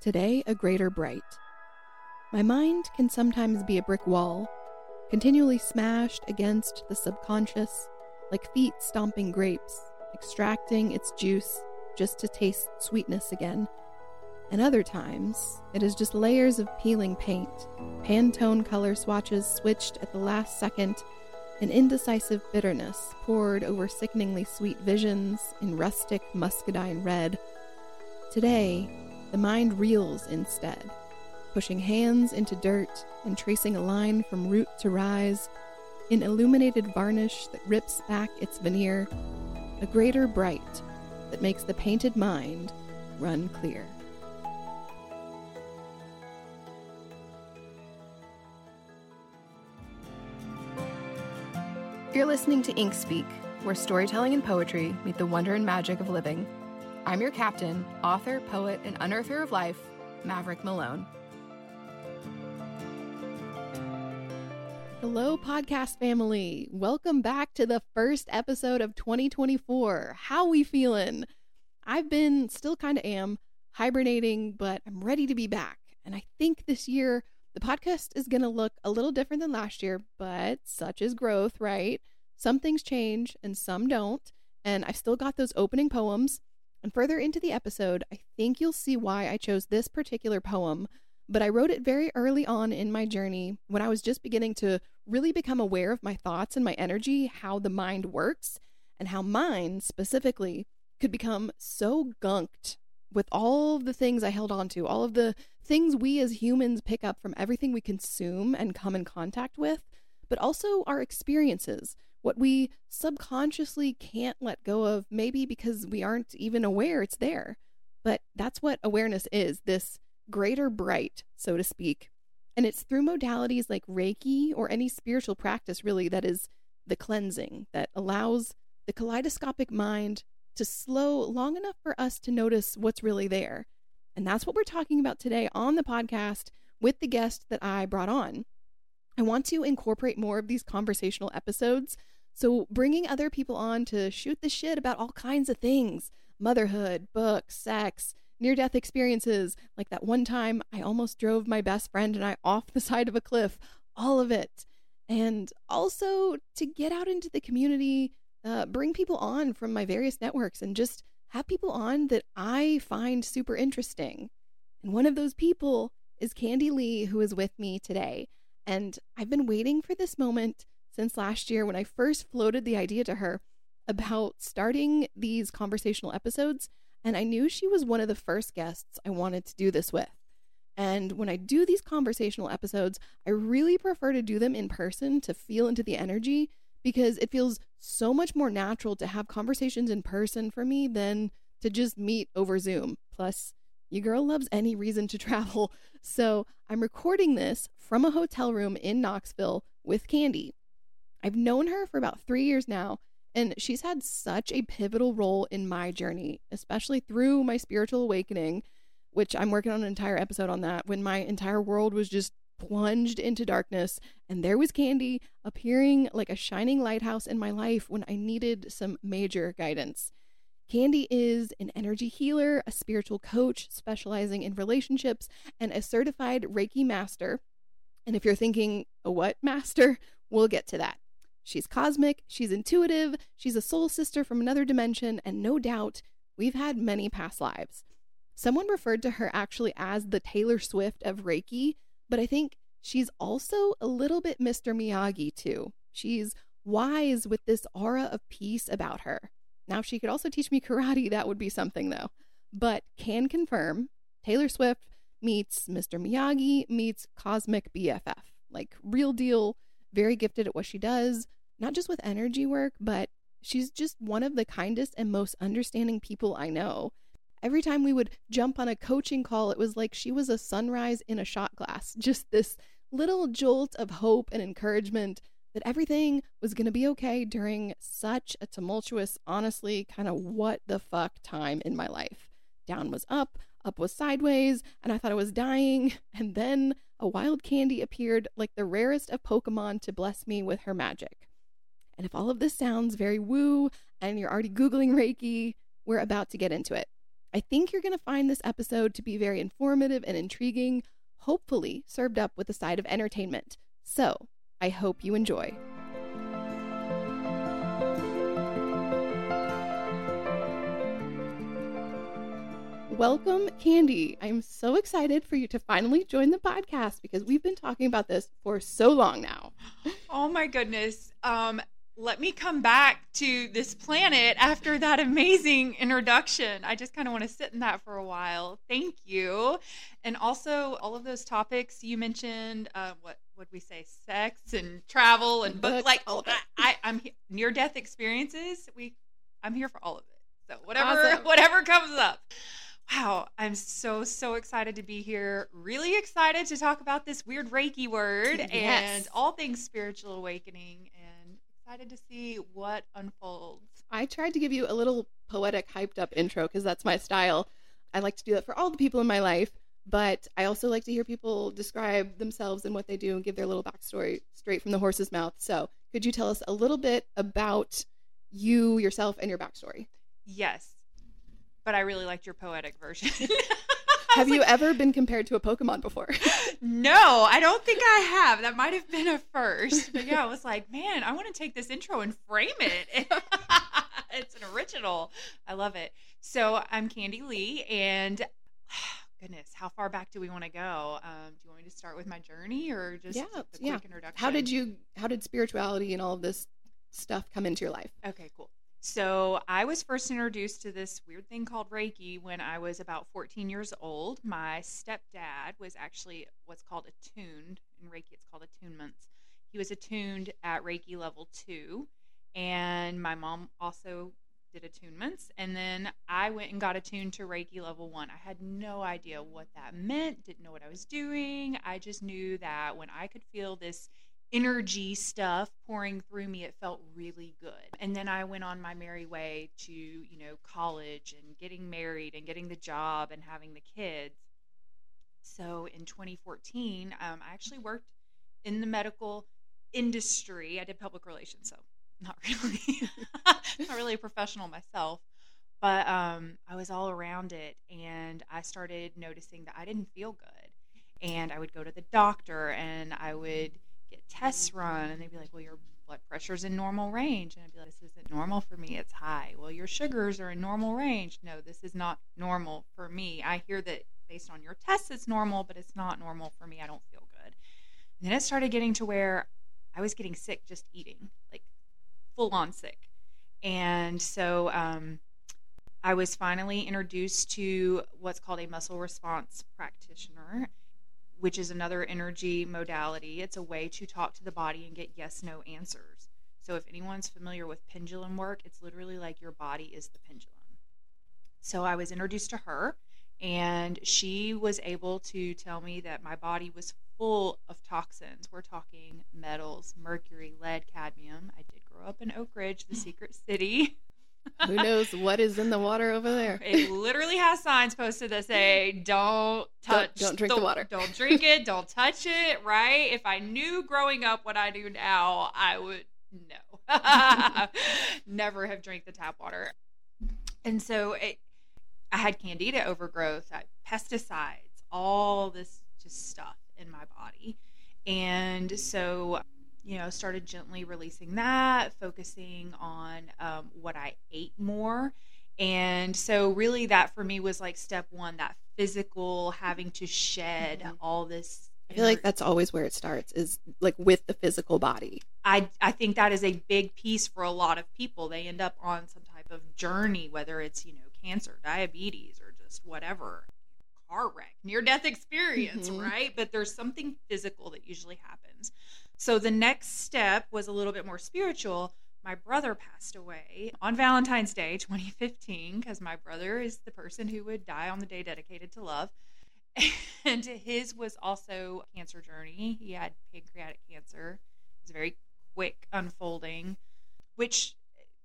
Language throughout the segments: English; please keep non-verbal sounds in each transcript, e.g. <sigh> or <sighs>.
Today, a greater bright. My mind can sometimes be a brick wall, continually smashed against the subconscious, like feet stomping grapes, extracting its juice just to taste sweetness again. And other times, it is just layers of peeling paint, Pantone color swatches switched at the last second, an indecisive bitterness poured over sickeningly sweet visions in rustic muscadine red. Today, the mind reels instead, pushing hands into dirt and tracing a line from root to rise, in illuminated varnish that rips back its veneer, a greater bright that makes the painted mind run clear. You're listening to Ink Speak, where storytelling and poetry meet the wonder and magic of living. I'm your captain, author, poet, and unearther of life, Maverick Malone. Hello, podcast family. Welcome back to the first episode of 2024. How we feeling? I've been still kind of am hibernating, but I'm ready to be back. And I think this year the podcast is going to look a little different than last year, but such is growth, right? Some things change and some don't. And I've still got those opening poems. And further into the episode, I think you'll see why I chose this particular poem. But I wrote it very early on in my journey when I was just beginning to really become aware of my thoughts and my energy, how the mind works, and how mine specifically could become so gunked with all of the things I held on to, all of the things we as humans pick up from everything we consume and come in contact with, but also our experiences, what we subconsciously can't let go of, maybe because we aren't even aware it's there. But that's what awareness is this greater bright, so to speak. And it's through modalities like Reiki or any spiritual practice, really, that is the cleansing that allows the kaleidoscopic mind to slow long enough for us to notice what's really there. And that's what we're talking about today on the podcast with the guest that I brought on. I want to incorporate more of these conversational episodes. So, bringing other people on to shoot the shit about all kinds of things motherhood, books, sex, near death experiences, like that one time I almost drove my best friend and I off the <laughs> side of a cliff, all of it. And also to get out into the community, uh, bring people on from my various networks and just have people on that I find super interesting. And one of those people is Kandi Leigh, who is with me today. And I've been waiting for this moment since last year when I first floated the idea to her about starting these conversational episodes. And I knew she was one of the first guests I wanted to do this with. And when I do these conversational episodes, I really prefer to do them in person to feel into the energy because it feels so much more natural to have conversations in person for me than to just meet over Zoom. Plus, your girl loves any reason to <laughs> travel. So I'm recording this from a hotel room in Knoxville with Kandi. I've known her for about three years now, and she's had such a pivotal role in my journey, especially through my spiritual awakening, which I'm working on an entire episode on that, when my entire world was just plunged into darkness, and there was Kandi appearing like a shining lighthouse in my life when I needed some major guidance. Kandi is an energy healer, a spiritual coach specializing in relationships, and a certified Reiki master. And if you're thinking, a what master? We'll get to that. She's cosmic, she's intuitive, she's a soul sister from another dimension, and no doubt we've had many past lives. Someone referred to her actually as the Taylor Swift of Reiki but I think she's also a little bit Mr. Miyagi too. She's wise with this aura of peace about her. Now, if she could also teach me karate, that would be something though. But can confirm Taylor Swift meets Mr. Miyagi meets Cosmic BFF. Like real deal, very gifted at what she does, not just with energy work, but she's just one of the kindest and most understanding people I know. Every time we would jump on a coaching call, it was like she was a sunrise in a shot glass. <laughs> Just this little jolt of hope and encouragement that everything was going to be okay during such a tumultuous, honestly, kind of what the fuck time in my life. Down was up, up was sideways, and I thought I was dying. <laughs> And then a wild Kandi appeared like the rarest of Pokemon to bless me with her magic. And if all of this sounds very woo and you're already Googling Reiki, we're about to get into it. I think you're going to find this episode to be very informative and intriguing, hopefully, served up with a side of entertainment. So, I hope you enjoy. Welcome, Kandi. I'm so excited for you to finally join the podcast because we've been talking about this for so long now. <gasps> Oh my goodness. Um let me come back to this planet after that amazing introduction. I just kind of want to sit in that for a while. Thank you. And also, all of those topics you mentioned, uh, what would we say, sex and travel and book, like all it. I, I, am near death experiences. We, I'm here for all of it. So whatever, Awesome. <laughs> whatever comes up. Wow, I'm so so excited to be here. Really excited to talk about this weird Reiki word <laughs> Yes. and all things spiritual awakening and excited to see what unfolds. I tried to give you a little poetic, hyped up intro because that's my style. I like to do that for all the people in my life, but I also like to hear people describe themselves and what they do and give their little backstory straight from the horse's mouth. So, could you tell us a little bit about you, yourself, and your backstory? Yes. But I really liked your poetic version. <laughs> Have you ever been compared to a Pokemon before? <laughs> no, I don't think I have. That might have been a first. But yeah, I was like, man, I want to take this intro and frame it. <laughs> it's an original. I love it. So I'm Kandi Leigh, and <sighs> goodness, how far back do we want to go? Um, do you want me to start with my journey or just Yeah, yeah. introduction? how did you? How did spirituality and all of this stuff come into your life? Okay, cool. So I was first introduced to this weird thing called Reiki when I was about 14 years old. My stepdad was actually what's called attuned. In Reiki, it's called attunements. He was attuned at Reiki level two. And my mom also did attunements. And then I went and got attuned to Reiki level one. I had no idea what that meant, didn't know what I was doing. I just knew that when I could feel this energy stuff pouring through me it felt really good. And then i went on my merry way to you know college and getting married and getting the job and having the kids. So in 2014 um, i actually worked in the medical industry. I did public relations so not <laughs> really not really a professional myself. But um, i was all around it and i started noticing that i didn't feel good. And i would go to the doctor and i would get tests run and they'd be like, well, your blood pressure's in normal range. And I'd be like, this isn't normal for me. It's high. Well, your sugars are in normal range. No, this is not normal for me. I hear that based on your tests, it's normal, but it's not normal for me. I don't feel good. And then it started getting to where I was getting sick just eating, like full on sick. And so um, I was finally introduced to what's called a muscle response practitioner which is another energy modality. It's a way to talk to the body and get yes no answers. So, if anyone's familiar with pendulum work, it's literally like your body is the pendulum. So, I was introduced to her, and she was able to tell me that my body was full of toxins. We're talking metals, mercury, lead, cadmium. I did grow up in Oak Ridge, the secret city. <laughs> Who knows what is in the water over there? It literally has signs posted that say, "Don't touch, don't drink the water." Don't drink it. Don't touch it." Right? If I knew growing up what I do now, I would no, <laughs> never have drank the tap water. And so it, I had candida overgrowth, I, pesticides, all this just stuff in my body, and so you know, started gently releasing that, focusing on um, what I ate more. And so, really, that for me was like step one that physical having to shed Mhm. all this. I feel like that's always where it starts is like with the physical body. I, I think that is a big piece for a lot of people. They end up on some type of journey, whether it's, you know, cancer, diabetes, or just whatever car wreck, near death experience, Mhm. right? But there's something physical that usually happens. So the next step was a little bit more spiritual. My brother passed away on Valentine's Day 2015 because my brother is the person who would die on the day dedicated to love. <laughs> And his was also a cancer journey. He had pancreatic cancer. It was very quick unfolding, which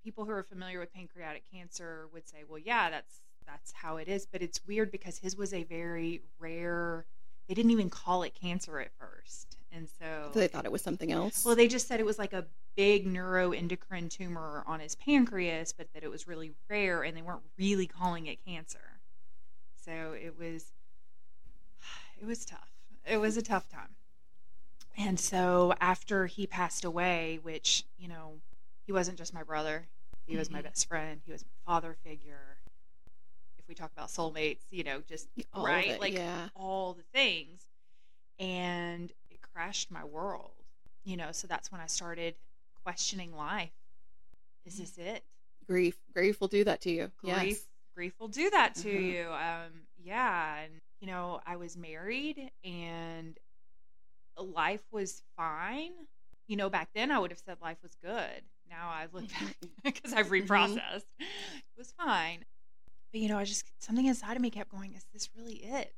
people who are familiar with pancreatic cancer would say, well, yeah, that's that's how it is. But it's weird because his was a very rare. They didn't even call it cancer at first, and so So they thought it was something else. well, they just said it was like a big neuroendocrine tumor on his pancreas, but that it was really rare, and they weren't really calling it cancer. so it was <sighs> it was tough. It was a tough time. And so after he passed away, which, you know, he wasn't just my brother, he was my Mhm. best friend, he was my father figure. If we talk about soulmates, you know, just All right, it, like yeah. all the things. And it crashed my world. You know, so that's when I started questioning life. Is this it? Grief. Grief will do that to you. grief Yes. grief will do that to Uh-huh. you um yeah and you know i was married and life was fine you know back then i would have said life was good now i look <laughs> back <laughs> because i've reprocessed it was fine but you know i just something inside of me kept going is this really it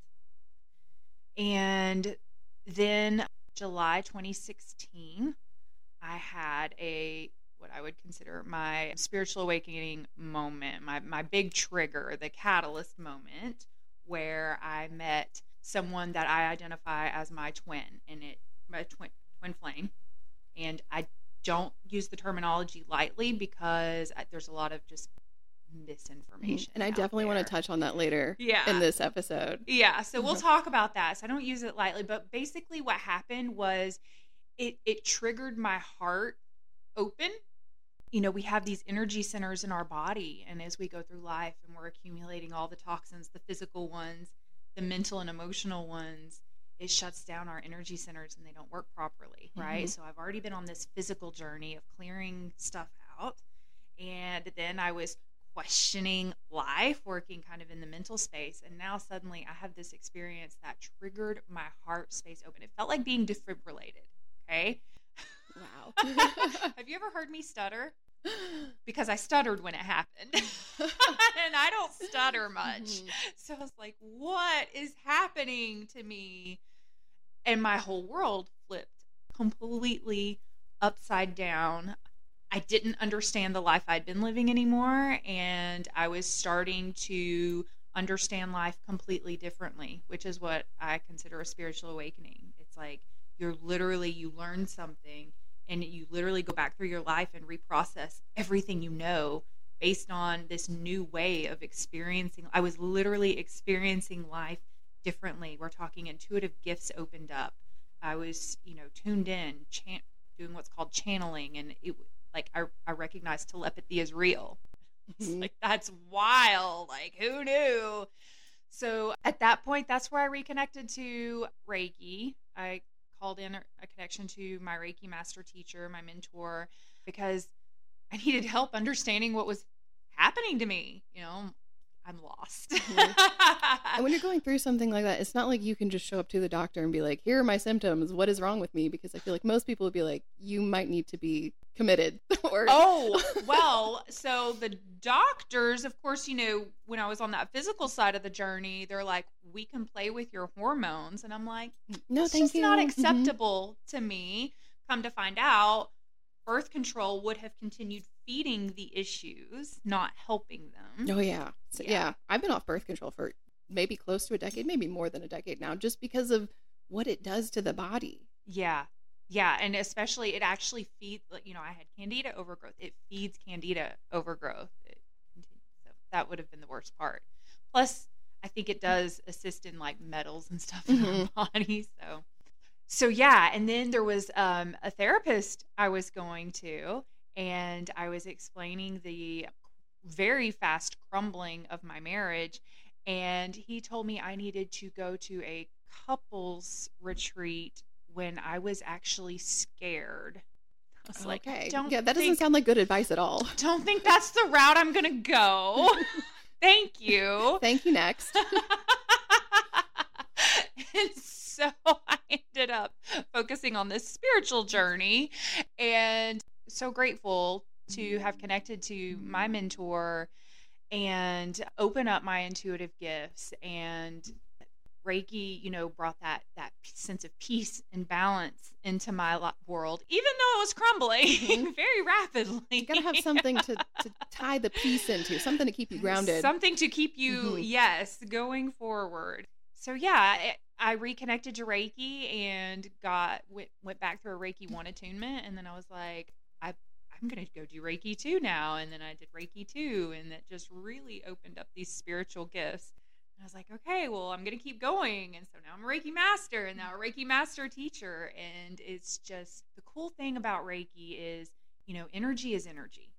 and then july 2016 i had a what I would consider my spiritual awakening moment, my my big trigger, the catalyst moment where I met someone that I identify as my twin and it my twin twin flame. And I don't use the terminology lightly because there's a lot of just misinformation. Mm-hmm. And I definitely want to touch on that later Yeah. in this episode. Yeah, so we'll Mhm. talk about that. So I don't use it lightly, but basically what happened was it it triggered my heart open. You know, we have these energy centers in our body and as we go through life and we're accumulating all the toxins, the physical ones, the mental and emotional ones, it shuts down our energy centers and they don't work properly, right? Mhm. So I've already been on this physical journey of clearing stuff out. And then I was questioning life, working kind of in the mental space. And now suddenly I have this experience that triggered my heart space open. It felt like being defibrillated. Okay. Wow. <laughs> <laughs> have you ever heard me stutter? Because I stuttered when it happened. <laughs> and I don't stutter much. Mhm. So I was like, what is happening to me? And my whole world flipped completely upside down. I didn't understand the life I'd been living anymore. And I was starting to understand life completely differently, which is what I consider a spiritual awakening. It's like you're literally, you learn something and you literally go back through your life and reprocess everything you know based on this new way of experiencing. I was literally experiencing life differently. We're talking intuitive gifts opened up. I was, you know, tuned in, doing what's called channeling, and it like I, I recognized telepathy is real. <laughs> Mhm. like that's wild. Like who knew? So at that point, that's where I reconnected to Reiki. I called in a connection to my Reiki master teacher, my mentor, because I needed help understanding what was happening to me. You know, I'm lost. And when you're going through something like that, it's not like you can just show up to the doctor and be like, "Here are my symptoms. What is wrong with me?" Because I feel like most people would be like, "You might need to be committed." <laughs> or oh, <laughs> well, so the doctors, of course, you know, when I was on that physical side of the journey, they're like, we can play with your hormones. And I'm like, no, it's thank just you. not Mhm. acceptable to me. Come to find out, birth control would have continued feeding the issues, not helping them. Oh yeah. So, Yeah. yeah, I've been off birth control for maybe close to a decade, maybe more than a decade now, just because of what it does to the body. Yeah. Yeah. And especially, it actually feeds, you know, I had candida overgrowth. It feeds candida overgrowth. It continues. So that would have been the worst part. Plus, I think it does assist in like metals and stuff in Mhm. our <laughs> body. So, so yeah. And then there was um, a therapist I was going to, and I was explaining the very fast crumbling of my marriage. And he told me I needed to go to a couples retreat when I was actually scared. I was like, okay. don't yeah, that doesn't sound like good advice at all. <laughs> don't think that's the route I'm gonna go. <laughs> Thank you. Thank you. Next. <laughs> and so I ended up focusing on this spiritual journey and so grateful to have connected to my mentor and open up my intuitive gifts and Reiki, you know, brought that that sense of peace and balance into my world, even though it was crumbling Mhm. <laughs> very rapidly. You gotta have something to, to tie the piece into, something to keep you grounded. Something to keep you, Mhm. yes, going forward. So yeah, I, I reconnected to Reiki and got went, went back through a Reiki one attunement, and then I was like, I I'm gonna go do Reiki two now, and then I did Reiki two, and that just really opened up these spiritual gifts. And I was like, okay, well, I'm going to keep going. And so now I'm a Reiki master and now a Reiki master teacher. And it's just the cool thing about Reiki is, you know, energy is energy.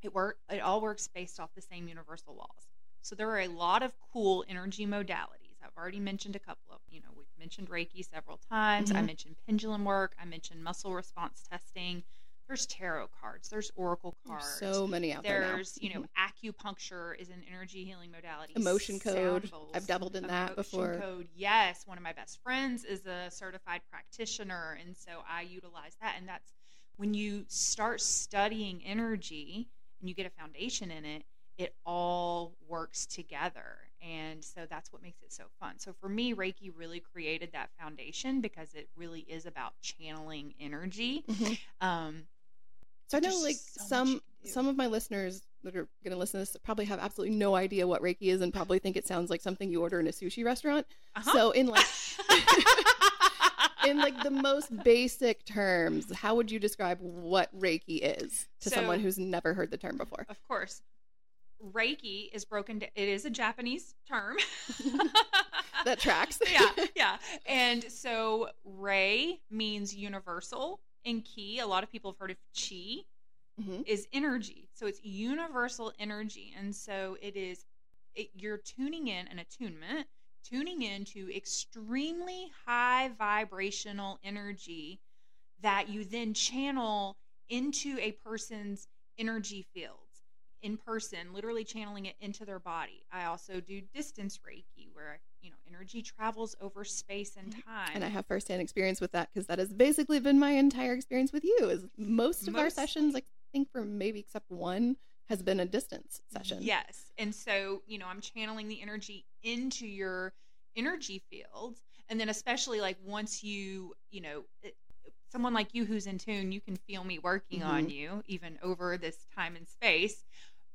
It work it all works based off the same universal laws. So there are a lot of cool energy modalities. I've already mentioned a couple of, you know, we've mentioned Reiki several times. I Mhm. mentioned pendulum work. I mentioned muscle response testing. There's tarot cards. There's oracle There's cards. so many out there now. There's, you know, acupuncture is an energy healing modality. Emotion code. I've dabbled in that before. emotion. Code, yes. One of my best friends is a certified practitioner, and so I utilize that. And that's when you start studying energy and you get a foundation in it, it all works together. And so that's what makes it so fun. So for me, Reiki really created that foundation because it really is about channeling energy. Mhm. Um, So I know, There's like so some you can do. some of my listeners that are going to listen to this probably have absolutely no idea what Reiki is, and probably think it sounds like something you order in a sushi restaurant. uh-huh. So in like <laughs> in like the most basic terms, how would you describe what Reiki is to So- someone who's never heard the term before? Of course. Reiki is broken down. It is a Japanese term. <laughs> That tracks. <laughs> yeah, yeah. And so Rei means universal and Ki, a lot of people have heard of Chi, Mhm. is energy. So it's universal energy. And so it is, it, you're tuning in an attunement, tuning into extremely high vibrational energy that you then channel into a person's energy fields in person, literally channeling it into their body. I also do distance Reiki where, you know, energy travels over space and mm-hmm. time. And I have firsthand experience with that because that has basically been my entire experience with you. Is most of our sessions, like I think for maybe except one, has been a distance session. Yes. And so, you know, I'm channeling the energy into your energy fields. And then, especially like once you, you know, it- someone like you who's in tune, you can feel me working on mm-hmm. you even over this time and space.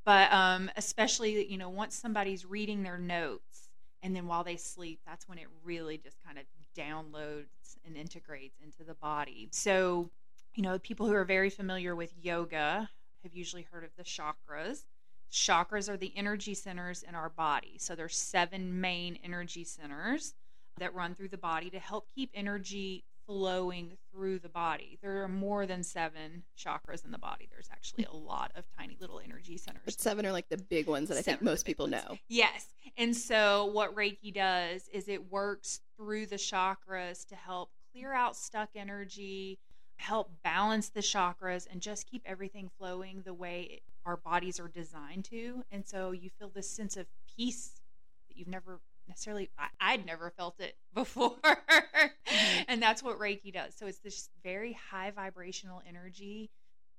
But um, especially, you know, once somebody's reading their notes and then while they sleep, that's when it really just kind of downloads and integrates into the body. So, you know, people who are very familiar with yoga have usually heard of the chakras. Chakras are the energy centers in our body. So there's seven main energy centers that run through the body to help keep energy flowing through the body. There are more than seven chakras in the body. There's actually a lot of tiny little energy centers. But seven are like the big ones that I think Seven are the most people ones. know. Yes. And so what Reiki does is it works through the chakras to help clear out stuck energy, help balance the chakras, and just keep everything flowing the way it- our bodies are designed to. And so you feel this sense of peace that you've never necessarily, I, I'd never felt it <laughs> before. Mm-hmm. and that's what Reiki does. So it's this very high vibrational energy.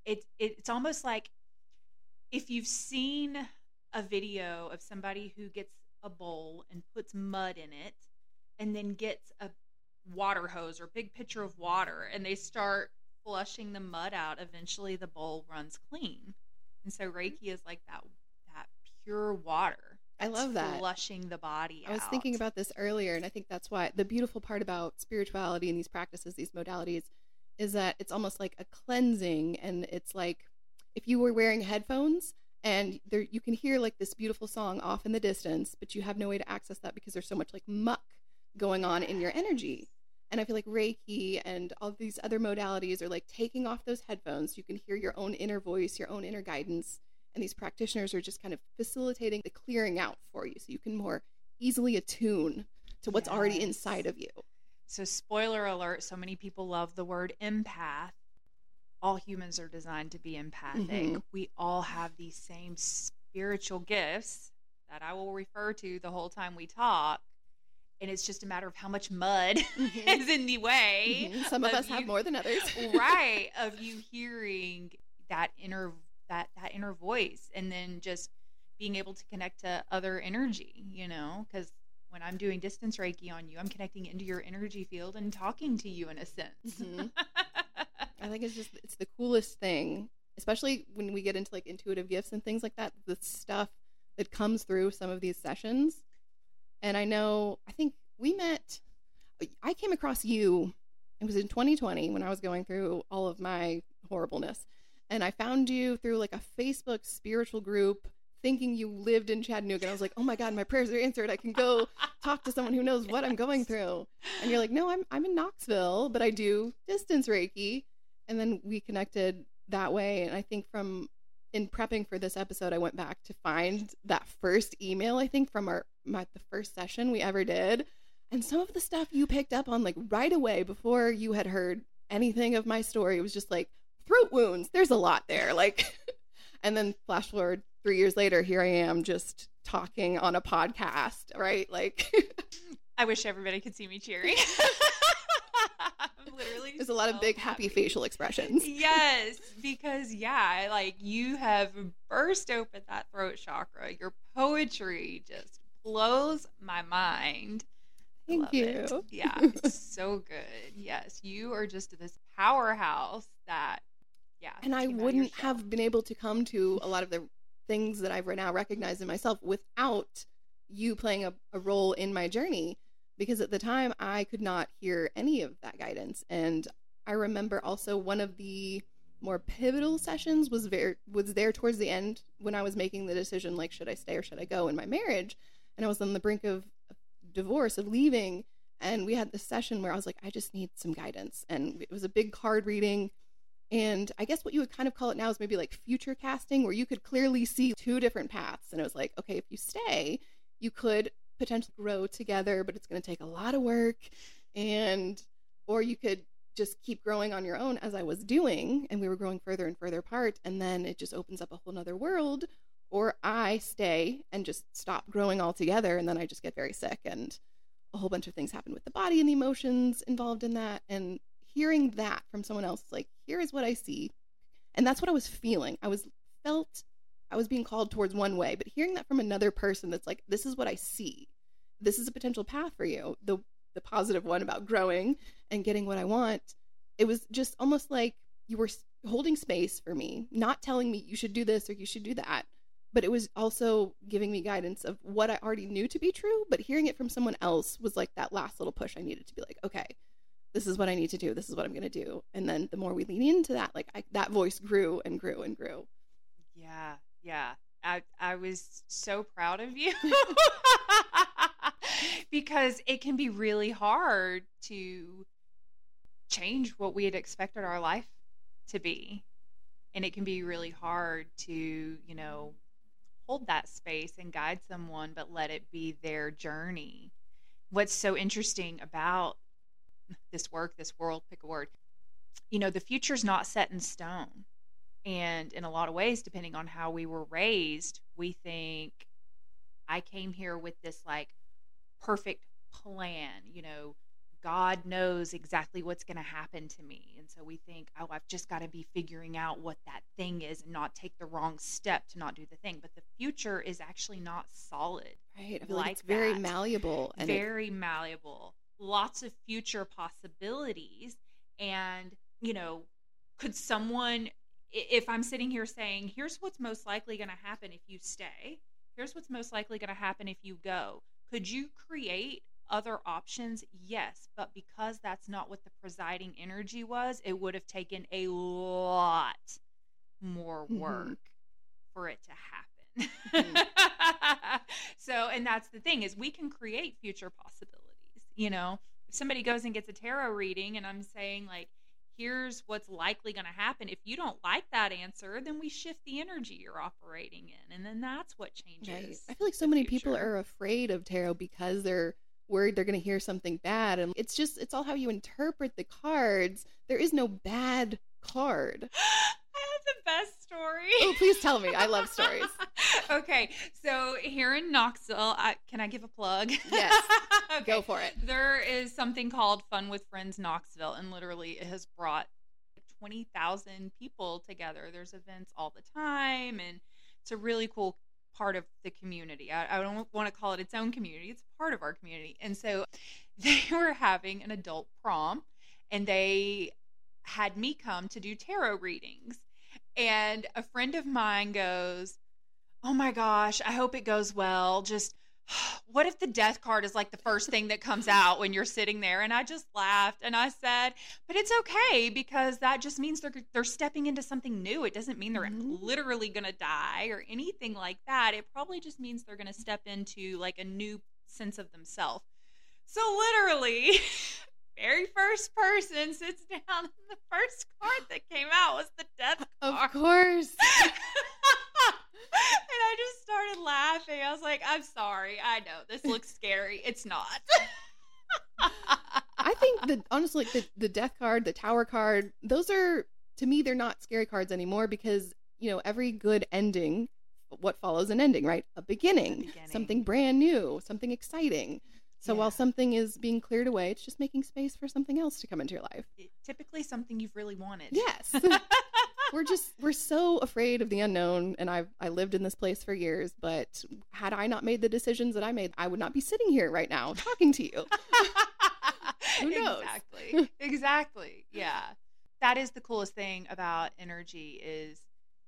It, it, it's almost like if you've seen a video of somebody who gets a bowl and puts mud in it and then gets a water hose or big pitcher of water and they start flushing the mud out eventually the bowl runs clean and so mm-hmm. reiki is like that that pure water I love that. flushing the body I was out. thinking about this earlier, and I think that's why the beautiful part about spirituality and these practices, these modalities, is that it's almost like a cleansing, and it's like if you were wearing headphones and there you can hear like this beautiful song off in the distance, but you have no way to access that because there's so much like muck going on in your energy. And I feel like Reiki and all these other modalities are like taking off those headphones. So you can hear your own inner voice, your own inner guidance. And these practitioners are just kind of facilitating the clearing out for you so you can more easily attune to what's already inside of you. So, spoiler alert so many people love the word empath. All humans are designed to be empathic. Mhm. We all have these same spiritual gifts that I will refer to the whole time we talk. And it's just a matter of how much mud <laughs> Mhm. is in the way. Mhm. Some of us you- have more than others. <laughs> right. Of you hearing that inner that that inner voice and then just being able to connect to other energy, you know, because when I'm doing distance Reiki on you, I'm connecting into your energy field and talking to you in a sense. Mhm. <laughs> I think it's just it's the coolest thing, especially when we get into like intuitive gifts and things like that. The stuff that comes through some of these sessions, and I know I think we met. I came across you. It was in 2020 when I was going through all of my horribleness, and I found you through like a Facebook spiritual group thinking you lived in Chattanooga. And I was like, oh my God, my prayers are answered. I can go <laughs> talk to someone who knows what I'm going through. And you're like, no, I'm, I'm in Knoxville, but I do distance Reiki. And then we connected that way. And I think from in prepping for this episode, I went back to find that first email, I think from our, my, the first session we ever did. And some of the stuff you picked up on like right away before you had heard anything of my story, it was just like throat wounds. There's a lot there. Like, <laughs> and then flash forward three years later, here I am just talking on a podcast, right? Like, <laughs> I wish everybody could see me cheering. <laughs> Literally there's a lot so of big happy facial expressions. Yes, because yeah, like you have burst open that throat chakra. Your poetry just blows my mind. Thank love you. it. Yeah, it's so good. Yes, you are just this powerhouse that, yeah. and I came out of your wouldn't have been able to come to a lot of the things that I've now recognized in myself without you playing a, a role in my journey. Because at the time, I could not hear any of that guidance, and I remember also one of the more pivotal sessions was very was there towards the end when I was making the decision like should I stay or should I go in my marriage, and I was on the brink of divorce of leaving, and we had this session where I was like I just need some guidance, and it was a big card reading and I guess what you would kind of call it now is maybe like future casting, where you could clearly see two different paths. And it was like, okay, if you stay, you could potentially grow together, but it's going to take a lot of work. And, or you could just keep growing on your own as I was doing. And we were growing further and further apart. And then it just opens up a whole nother world. Or I stay and just stop growing altogether. And then I just get very sick. And a whole bunch of things happen with the body and the emotions involved in that. And hearing that from someone else like here is what i see. And that's what i was feeling. I was felt i was being called towards one way but hearing that from another person that's like this is what i see. This is a potential path for you. The the positive one about growing and getting what i want. It was just almost like you were holding space for me not telling me you should do this or you should do that but it was also giving me guidance of what i already knew to be true but hearing it from someone else was like that last little push i needed to be like okay this is what I need to do. This is what I'm going to do. And then the more we lean into that, like I, that voice grew and grew and grew. Yeah, yeah. I I was so proud of you <laughs> because it can be really hard to change what we had expected our life to be. And it can be really hard to, you know, hold that space and guide someone but let it be their journey. What's so interesting about this work, this world, pick a word. You know, the future's not set in stone. And in a lot of ways, depending on how we were raised, we think I came here with this like perfect plan. You know, God knows exactly what's going to happen to me. And so we think, oh, I've just got to be figuring out what that thing is and not take the wrong step to not do the thing. But the future is actually not solid, Right. I feel like, Like it's very malleable and it- very malleable, lots of future possibilities. And, you know, could someone, if I'm sitting here saying, here's what's most likely going to happen if you stay, here's what's most likely going to happen if you go, could you create other options? Yes. But because that's not what the presiding energy was, it would have taken a lot more Mhm. work for it to happen. Mm-hmm. <laughs> so, and that's the thing is we can create future possibilities. You know, if somebody goes and gets a tarot reading and I'm saying like, here's what's likely going to happen. If you don't like that answer, then we shift the energy you're operating in, and then that's what changes. right. I feel like so many people are afraid of tarot because they're worried they're going to hear something bad. And it's just, it's all how you interpret the cards. There is no bad card. <gasps> <gasps> I have the best story. Oh, please tell me. I love stories. <laughs> okay, so here in Knoxville, I, can I give a plug? Yes. <laughs> Okay. Go for it. There is something called Fun with Friends Knoxville, and literally it has brought 20,000 people together. There's events all the time, and it's a really cool part of the community. I, I don't want to call it its own community, it's part of our community. And so <laughs> they were having an adult prom, and they had me come to do tarot readings. And a friend of mine goes, Oh my gosh, I hope it goes well. Just <sighs> what if the death card is like the first thing that comes out when you're sitting there? And I just laughed and I said, but it's okay because that just means they're they're stepping into something new. It doesn't mean they're Mhm. literally going to die or anything like that. It probably just means they're going to step into like a new sense of themselves. So literally, <laughs> very first person sits down and the first card that came out was the death <laughs> card. Of course. <laughs> and I just started laughing. I was like, I'm sorry. I know this looks <laughs> scary. It's not. I think that honestly, the, the death card, the tower card, those are to me they're not scary cards anymore because you know every good ending, what follows an ending, right? A beginning, beginning. something brand new, something exciting. So while something is being cleared away, it's just making space for something else to come into your life. typically something you've really wanted. Yes. <laughs> we're just we're so afraid of the unknown and I've I lived in this place for years, but had I not made the decisions that I made, I would not be sitting here right now talking to you. <laughs> Who knows? Exactly. exactly. Yeah. That is the coolest thing about energy is,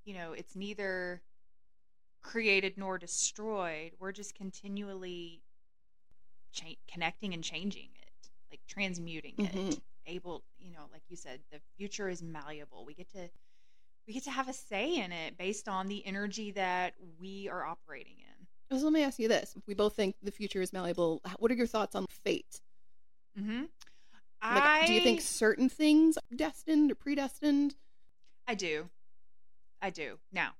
you know, it's neither created nor destroyed. We're just continually cha- connecting and changing it, like transmuting it. Mhm. Able, you know, like you said, the future is malleable. We get to we get to have a say in it based on the energy that we are operating in. So let me ask you this. We both think the future is malleable. What are your thoughts on fate? Mm-hmm. Like, I, do you think certain things are destined or predestined? I do. I do. Now,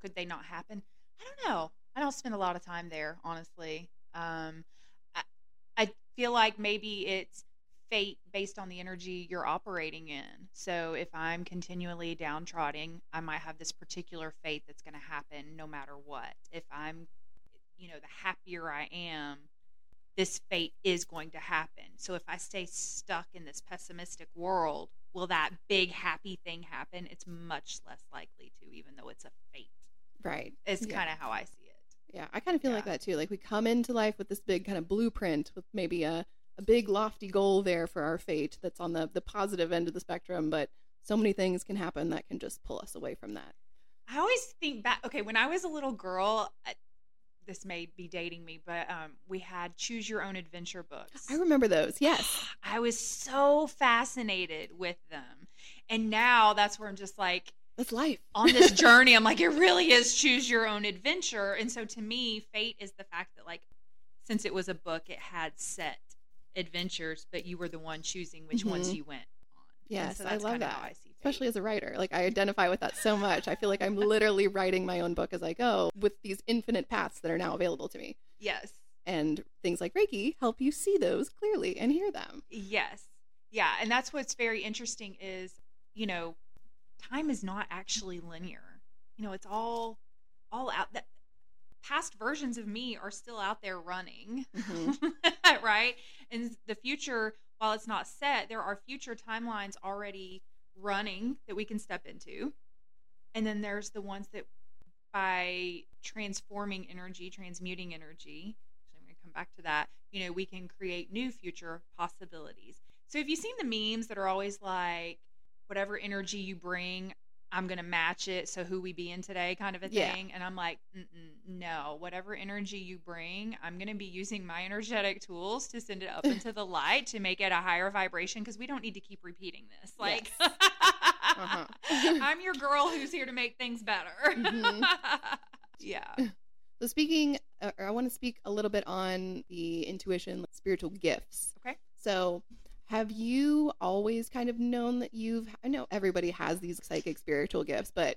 could they not happen? I don't know. I don't spend a lot of time there, honestly. Um, feel like maybe it's fate based on the energy you're operating in. So if I'm continually downtrodden, I might have this particular fate that's going to happen no matter what. If I'm, you know, the happier I am, this fate is going to happen. So if I stay stuck in this pessimistic world, will that big happy thing happen? It's much less likely to, even though it's a fate. Right. It's Yeah. kind of how I see it. Yeah, I kind of feel like that too. Like we come into life with this big kind of blueprint with maybe a, a big lofty goal there for our fate that's on the, the positive end of the spectrum, but so many things can happen that can just pull us away from that. I always think back. Okay, when I was a little girl, I, this may be dating me, but um, we had choose your own adventure books. I remember those. Yes. <gasps> I was so fascinated with them, and now that's where I'm just like That's life. on this <laughs> journey. I'm like, it really is choose your own adventure. And so to me, fate is the fact that like, since it was a book, it had set adventures, but you were the one choosing which ones Mhm. you went on. Yes, so I love that. How I see. Especially as a writer. Like I identify with that so much. I feel like I'm literally writing my own book as I go with these infinite paths that are now available to me. yes. And things like Reiki help you see those clearly and hear them. Yes. Yeah, and that's what's very interesting is, you know, time is not actually linear. You know, it's all all out that past versions of me are still out there running. Mm-hmm. <laughs> right? And the future, while it's not set, there are future timelines already running that we can step into. And then there's the ones that by transforming energy, transmuting energy, actually, I'm going to come back to that, you know, we can create new future possibilities. So, have you seen the memes that are always like, whatever energy you bring, I'm going to match it. So, who we be in today, kind of a Yeah. thing. And I'm like, no, whatever energy you bring, I'm going to be using my energetic tools to send it up <laughs> into the light to make it a higher vibration because we don't need to keep repeating this. Like, Uh-huh. <laughs> <laughs> I'm your girl who's here to make things better. Mhm. yeah. So speaking, uh, I want to speak a little bit on the intuition, like spiritual gifts. Okay. So, have you always kind of known that you've? I know everybody has these psychic spiritual gifts, but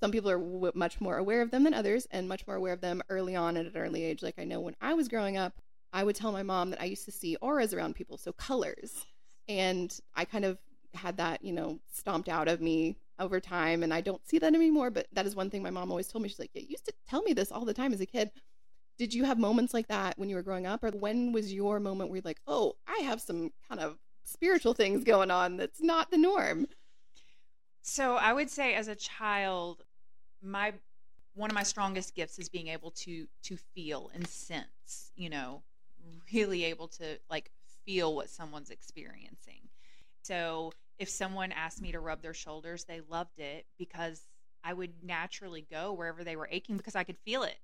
some people are w- much more aware of them than others, and much more aware of them early on at an early age. Like I know when I was growing up, I would tell my mom that I used to see auras around people, so colors, and I kind of had that, you know, stomped out of me over time and I don't see that anymore, but that is one thing my mom always told me. She's like, "You used to tell me this all the time as a kid." Did you have moments like that when you were growing up or when was your moment where you're like, "Oh, I have some kind of spiritual things going on that's not the norm?" So I would say as a child, my one of my strongest gifts is being able to to feel and sense, you know, really able to like feel what someone's experiencing. So if someone asked me to rub their shoulders, they loved it because I would naturally go wherever they were aching because I could feel it.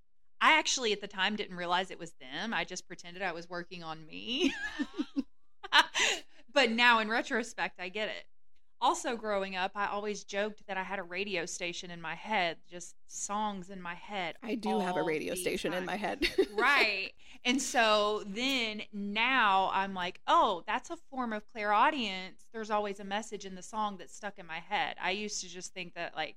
I actually at the time didn't realize it was them. I just pretended I was working on me. <laughs> <laughs> but now in retrospect, I get it. Also, growing up, I always joked that I had a radio station in my head, just songs in my head. I do have a radio station in my head. <laughs> right. And so then now I'm like, oh, that's a form of clairaudience. There's always a message in the song that's stuck in my head. I used to just think that like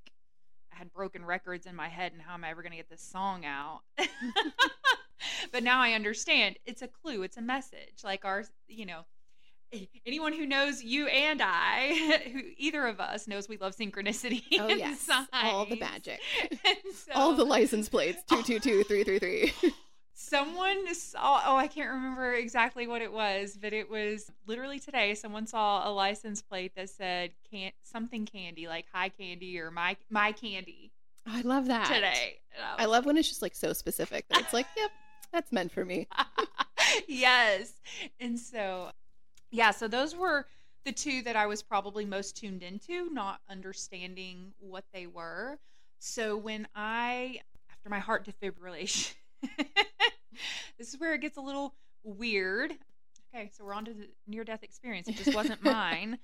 I had broken records in my head and how am I ever going to get this song out? <laughs> <laughs> but now I understand it's a clue, it's a message. Like our, you know, <laughs> anyone who knows you and I, <laughs> who either of us knows we love synchronicity. <laughs> oh yes, all the magic, so, all the license plates. Two two two three three three. Someone saw, oh, I can't remember exactly what it was, but it was literally today. Someone saw a license plate that said can something candy, like high candy or my my candy I love that today. I love when it's just like so specific that it's like, yep, that's meant for me. yes. And so, yeah, so those were the two that I was probably most tuned into, not understanding what they were. So when I, after my heart <laughs> defibrillation, this is where it gets a little weird. Okay, so we're on to the near death experience. It just wasn't <laughs> mine.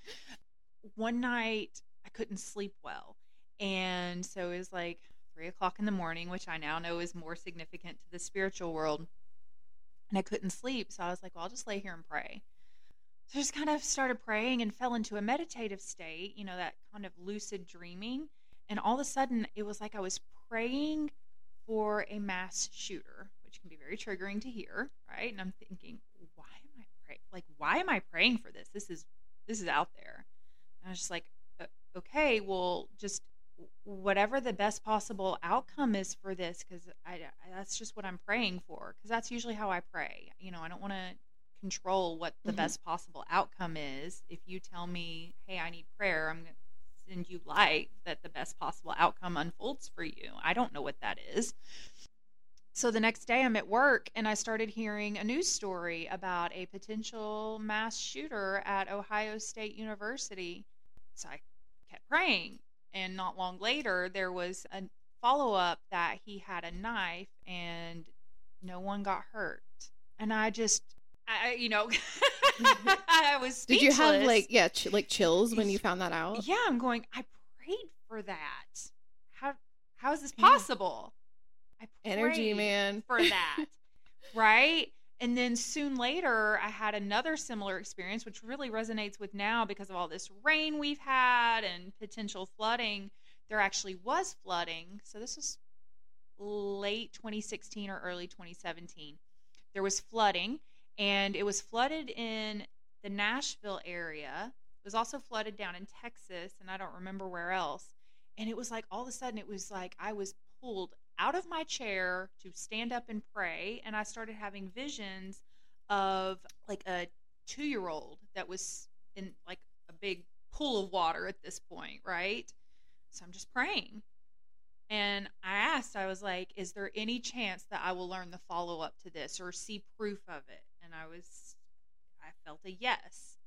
One night I couldn't sleep well. And so it was like three o'clock in the morning, which I now know is more significant to the spiritual world and I couldn't sleep. So I was like, well, I'll just lay here and pray. So I just kind of started praying and fell into a meditative state, you know, that kind of lucid dreaming. And all of a sudden, it was like I was praying for a mass shooter, which can be very triggering to hear, right? And I'm thinking, why am I praying? Like, why am I praying for this? This is this is out there. And I was just like, "Uh, okay, well, just whatever the best possible outcome is for this because I, I- that's just what i'm praying for because that's usually how i pray you know i don't want to control what the Mhm. best possible outcome is. If you tell me hey i need prayer i'm going to send you light that the best possible outcome unfolds for you. I don't know what that is. So the next day i'm at work and i started hearing a news story about a potential mass shooter at ohio state university. So i kept praying and not long later there was a follow up that he had a knife and no one got hurt. And i just i you know mm-hmm. <laughs> i was Did you have like yeah, ch- like chills when you found that out? yeah i'm going i prayed for that. How how is this possible? I Energy, man. for that. Right? And then soon later i had another similar experience which really resonates with now because of all this rain we've had and potential flooding. There actually was flooding. So this was late 2016 or early 2017 there was flooding and it was flooded in the nashville area. It was also flooded down in texas and i don't remember where else. And it was like all of a sudden it was like i was pulled out of my chair to stand up and pray and i started having visions of like a two year old that was in like a big pool of water at this point right? So i'm just praying. And i asked i was like is there any chance that i will learn the follow up to this or see proof of it and i was i felt a yes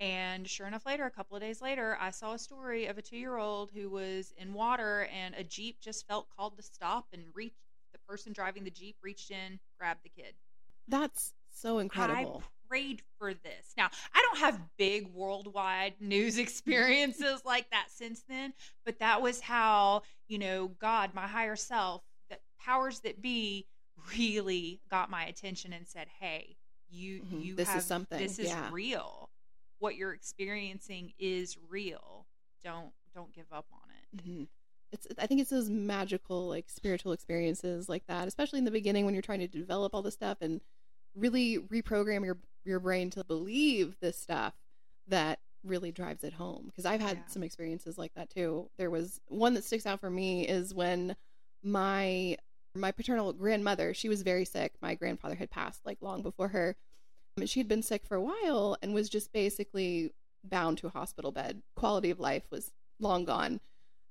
and sure enough, later, a couple of days later, I saw a story of a two year old who was in water and a Jeep just felt called to stop and reach the person driving the Jeep reached in, grabbed the kid. That's so incredible. I prayed for this. Now, I don't have big worldwide <laughs> news experiences like that since then, but that was how, you know, God, my higher self, the powers that be really got my attention and said, "Hey, you Mhm. you This is have something, this is yeah. real. What you're experiencing is real. Don't don't give up on it." Mhm. It's I think it's those magical like spiritual experiences like that, especially in the beginning when you're trying to develop all this stuff and really reprogram your your brain to believe this stuff that really drives it home because I've had Yeah. some experiences like that too. There was one that sticks out for me is when my my paternal grandmother, she was very sick. My grandfather had passed like long before her. And she had been sick for a while and was just basically bound to a hospital bed. Quality of life was long gone.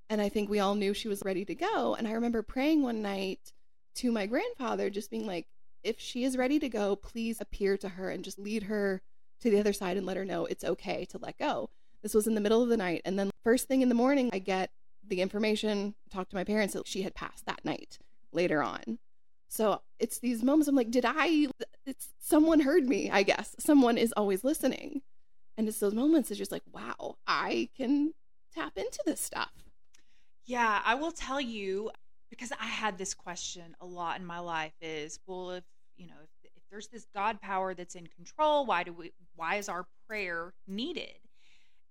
And I think we all knew she was ready to go. And I remember praying one night to my grandfather, just being like, if she is ready to go, please appear to her and just lead her to the other side and let her know it's okay to let go. This was in the middle of the night. And then, first thing in the morning, I get the information, talk to my parents that she had passed that night later on. So it's these moments I'm like, did I? It's someone heard me, I guess. Someone is always listening. And it's those moments it's just like, wow, I can tap into this stuff. Yeah, I will tell you because I had this question a lot in my life is, well, if, you know, if, if there's this God power that's in control, why do we, why is our prayer needed?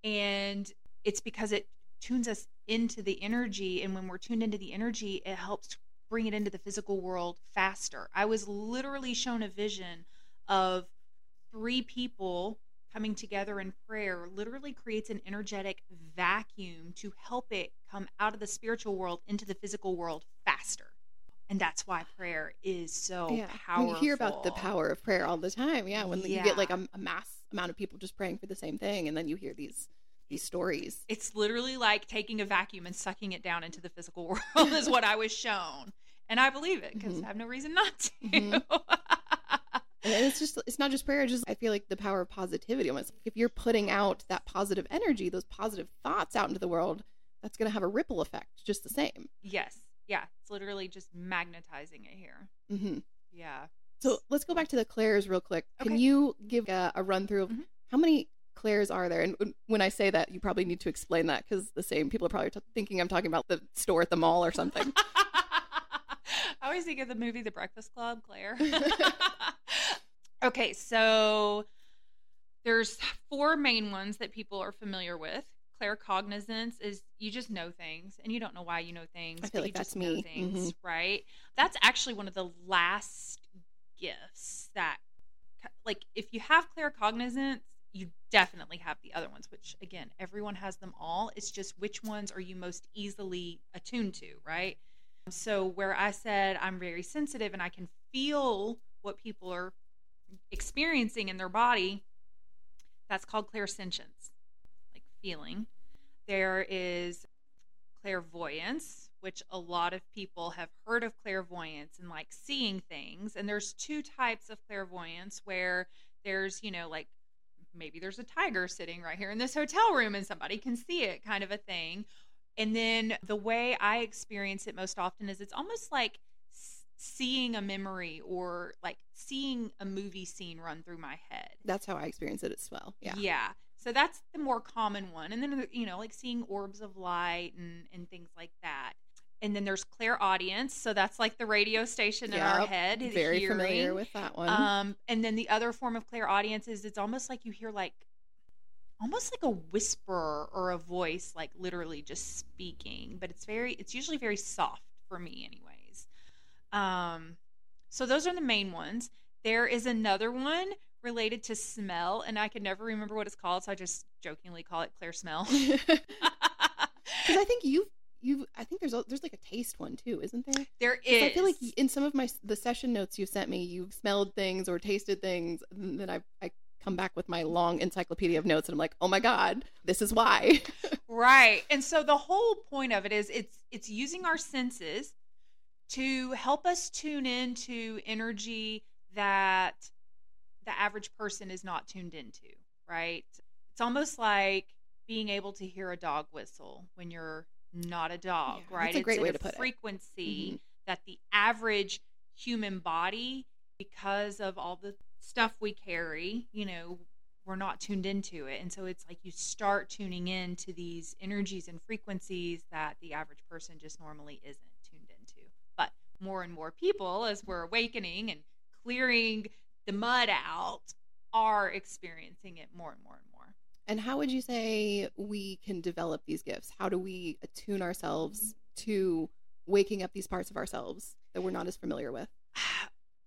And it's because it tunes us into the energy. And when we're tuned into the energy, it helps bring it into the physical world faster. I was literally shown a vision of three people coming together in prayer literally creates an energetic vacuum to help it come out of the spiritual world into the physical world faster. And that's why prayer is so yeah. powerful. You hear about the power of prayer all the time. Yeah, when you get like a, a mass amount of people just praying for the same thing, and then you hear these these stories. It's literally like taking a vacuum and sucking it down into the physical <laughs> world, is what I was shown. And I believe it because mm-hmm. I have no reason not to. Mm-hmm. <laughs> and it's just it's not just prayer just i feel like the power of positivity almost if you're putting out that positive energy those positive thoughts out into the world that's going to have a ripple effect just the same yes yeah it's literally just magnetizing it here mm-hmm. yeah so let's go back to the clairs real quick okay. can you give a, a run through of mm-hmm. how many clairs are there and when i say that you probably need to explain that because the same people are probably t- thinking i'm talking about the store at the mall or something <laughs> I always think of the movie The Breakfast Club, Claire. <laughs> <laughs> okay, so there's four main ones that people are familiar with. Claircognizance is you just know things and you don't know why you know things. I feel like you that's just me. know things, mm-hmm. right? That's actually one of the last gifts that like if you have claircognizance, you definitely have the other ones, which again, everyone has them all. It's just which ones are you most easily attuned to, right? So, where I said I'm very sensitive and I can feel what people are experiencing in their body, that's called clairsentience, like feeling. There is clairvoyance, which a lot of people have heard of clairvoyance and like seeing things. And there's two types of clairvoyance where there's, you know, like maybe there's a tiger sitting right here in this hotel room and somebody can see it kind of a thing and then the way I experience it most often is it's almost like seeing a memory or like seeing a movie scene run through my head. That's how I experience it as well. Yeah. Yeah. So that's the more common one. And then, you know, like seeing orbs of light and, and things like that. And then there's clairaudience, So that's like the radio station in yep, our head. Very hearing. familiar with that one. Um, and then the other form of clairaudience is it's almost like you hear like almost like a whisper or a voice like literally just speaking but it's very it's usually very soft for me anyways. Um so those are the main ones. There is another one related to smell and i can never remember what it's called so i just jokingly call it clear smell. <laughs> Because i <laughs> think you've you i think there's a, there's like a taste one too isn't there? There is i feel like in some of my the session notes you've sent me you've smelled things or tasted things that i i come back with my long encyclopedia of notes and I'm like, "Oh my god, this is why." <laughs> right. And so the whole point of it is it's it's using our senses to help us tune into energy that the average person is not tuned into, right? It's almost like being able to hear a dog whistle when you're not a dog, yeah, right? That's a great it's way to put frequency mm-hmm. that the average human body because of all the stuff we carry, you know, we're not tuned into it. And so it's like you start tuning in to these energies and frequencies that the average person just normally isn't tuned into. But more and more people, as we're awakening and clearing the mud out, are experiencing it more and more and more. And how would you say we can develop these gifts? How do we attune ourselves to waking up these parts of ourselves that we're not as familiar with?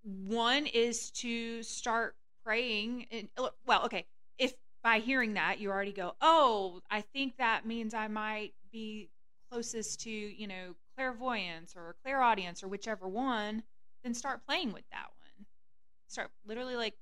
One is to start praying and uh, well okay if by hearing that you already go oh i think that means i might be closest to you know clairvoyance or clairaudience or whichever one then start playing with that one. Start literally like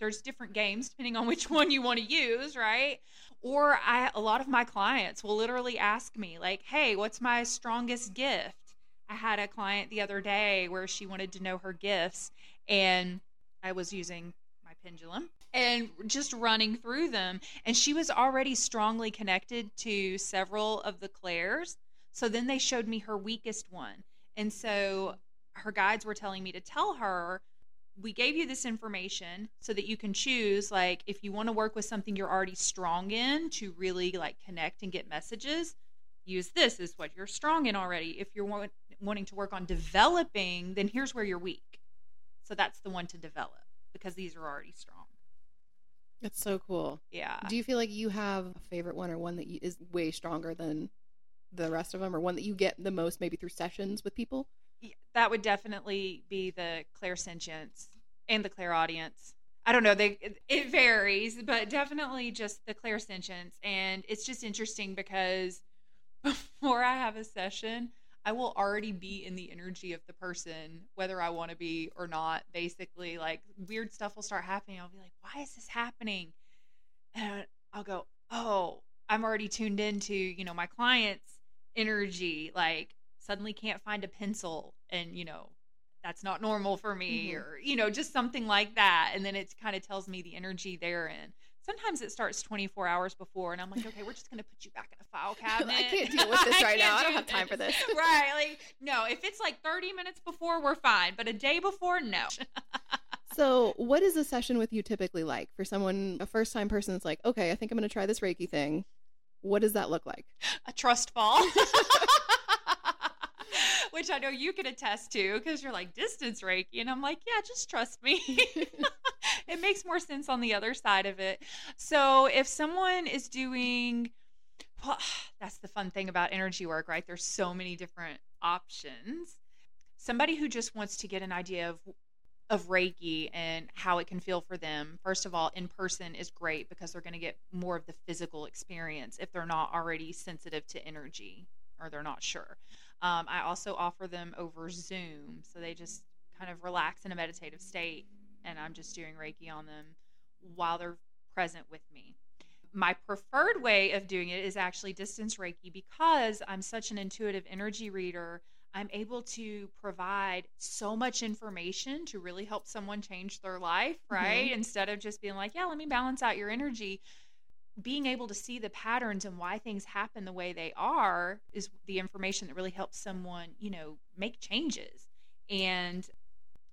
there's different games depending on <laughs> which one you want to use right? Or i a lot of my clients will literally ask me like hey what's my strongest gift I had a client the other day where she wanted to know her gifts, and I was using my pendulum and just running through them. And she was already strongly connected to several of the clairs. So then they showed me her weakest one. And so her guides were telling me to tell her we gave you this information so that you can choose like if you want to work with something you're already strong in to really like connect and get messages use this is what you're strong in already if you're want, wanting to work on developing then here's where you're weak so that's the one to develop because these are already strong That's so cool. yeah Do you feel like you have a favorite one or one that you, is way stronger than the rest of them or one that you get the most maybe through sessions with people? Y- that would definitely be the clairsentience and the clairaudience. I don't know, they it- it varies, but definitely just the clairsentience. And it's just interesting because <laughs> before I have a session, I will already be in the energy of the person, whether I want to be or not. Basically, like weird stuff will start happening. I'll be like, why is this happening? And I'll go, oh, I'm already tuned into, you know, my client's energy. Like suddenly can't find a pencil and, you know, that's not normal for me Mhm. or, you know, just something like that. And then it kind of tells me the energy they're in. Sometimes it starts 24 hours before, and I'm like, okay, we're just going to put you back in a file <laughs> cabinet. I can't deal with <laughs> this right can't now. I don't do have time for this. <laughs> right. Like, no, if it's like 30 minutes before, we're fine. But a day before, no. So, what is a session with you typically like for someone, a first time person that's like, okay, I think I'm going to try this Reiki thing? What does that look like? a trust fall. Which I know you can attest to because you're like distance Reiki. And I'm like, yeah, just trust me. <laughs> it makes more sense on the other side of it. So if someone is doing, well, <sighs> that's the fun thing about energy work, right? There's so many different options. Somebody who just wants to get an idea of of Reiki and how it can feel for them. First of all, in person is great because they're going to get more of the physical experience if they're not already sensitive to energy or they're not sure. Um, I also offer them over Zoom, so they just kind of relax in a meditative state, and I'm just doing Reiki on them while they're present with me. My preferred way of doing it is actually distance Reiki because I'm such an intuitive energy reader. I'm able to provide so much information to really help someone change their life, mm-hmm. right? Instead of just being like, yeah, let me balance out your energy. Being able to see the patterns and why things happen the way they are is the information that really helps someone, you know, make changes. And,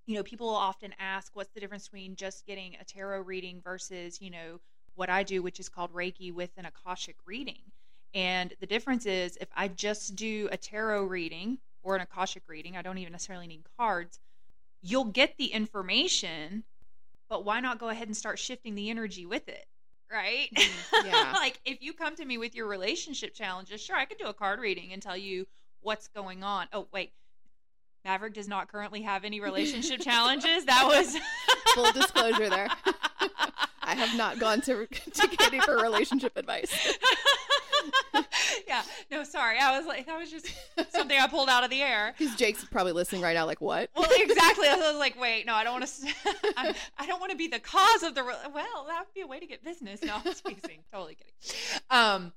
you know, people will often ask, what's the difference between just getting a tarot reading versus, you know, what I do, which is called Reiki with an Akashic reading. And the difference is if I just do a tarot reading or an Akashic reading, I don't even necessarily need cards, you'll get the information, but why not go ahead and start shifting the energy with it? Right? Mhm. Yeah. <laughs> like if you come to me with your relationship challenges, sure, I could do a card reading and tell you what's going on. Oh, wait. Maverick does not currently have any relationship <laughs> challenges. That was <laughs> Full disclosure there. <laughs> I have not gone to to Katie for relationship advice. yeah. No, sorry. I was like, that was just something I pulled out of the air. Because Jake's probably listening right now, like, what? Well, exactly. I was like, wait, no, I don't want to. I, I don't want to be the cause of the. re- Well, that would be a way to get business. No, I'm just teasing. totally kidding. Um,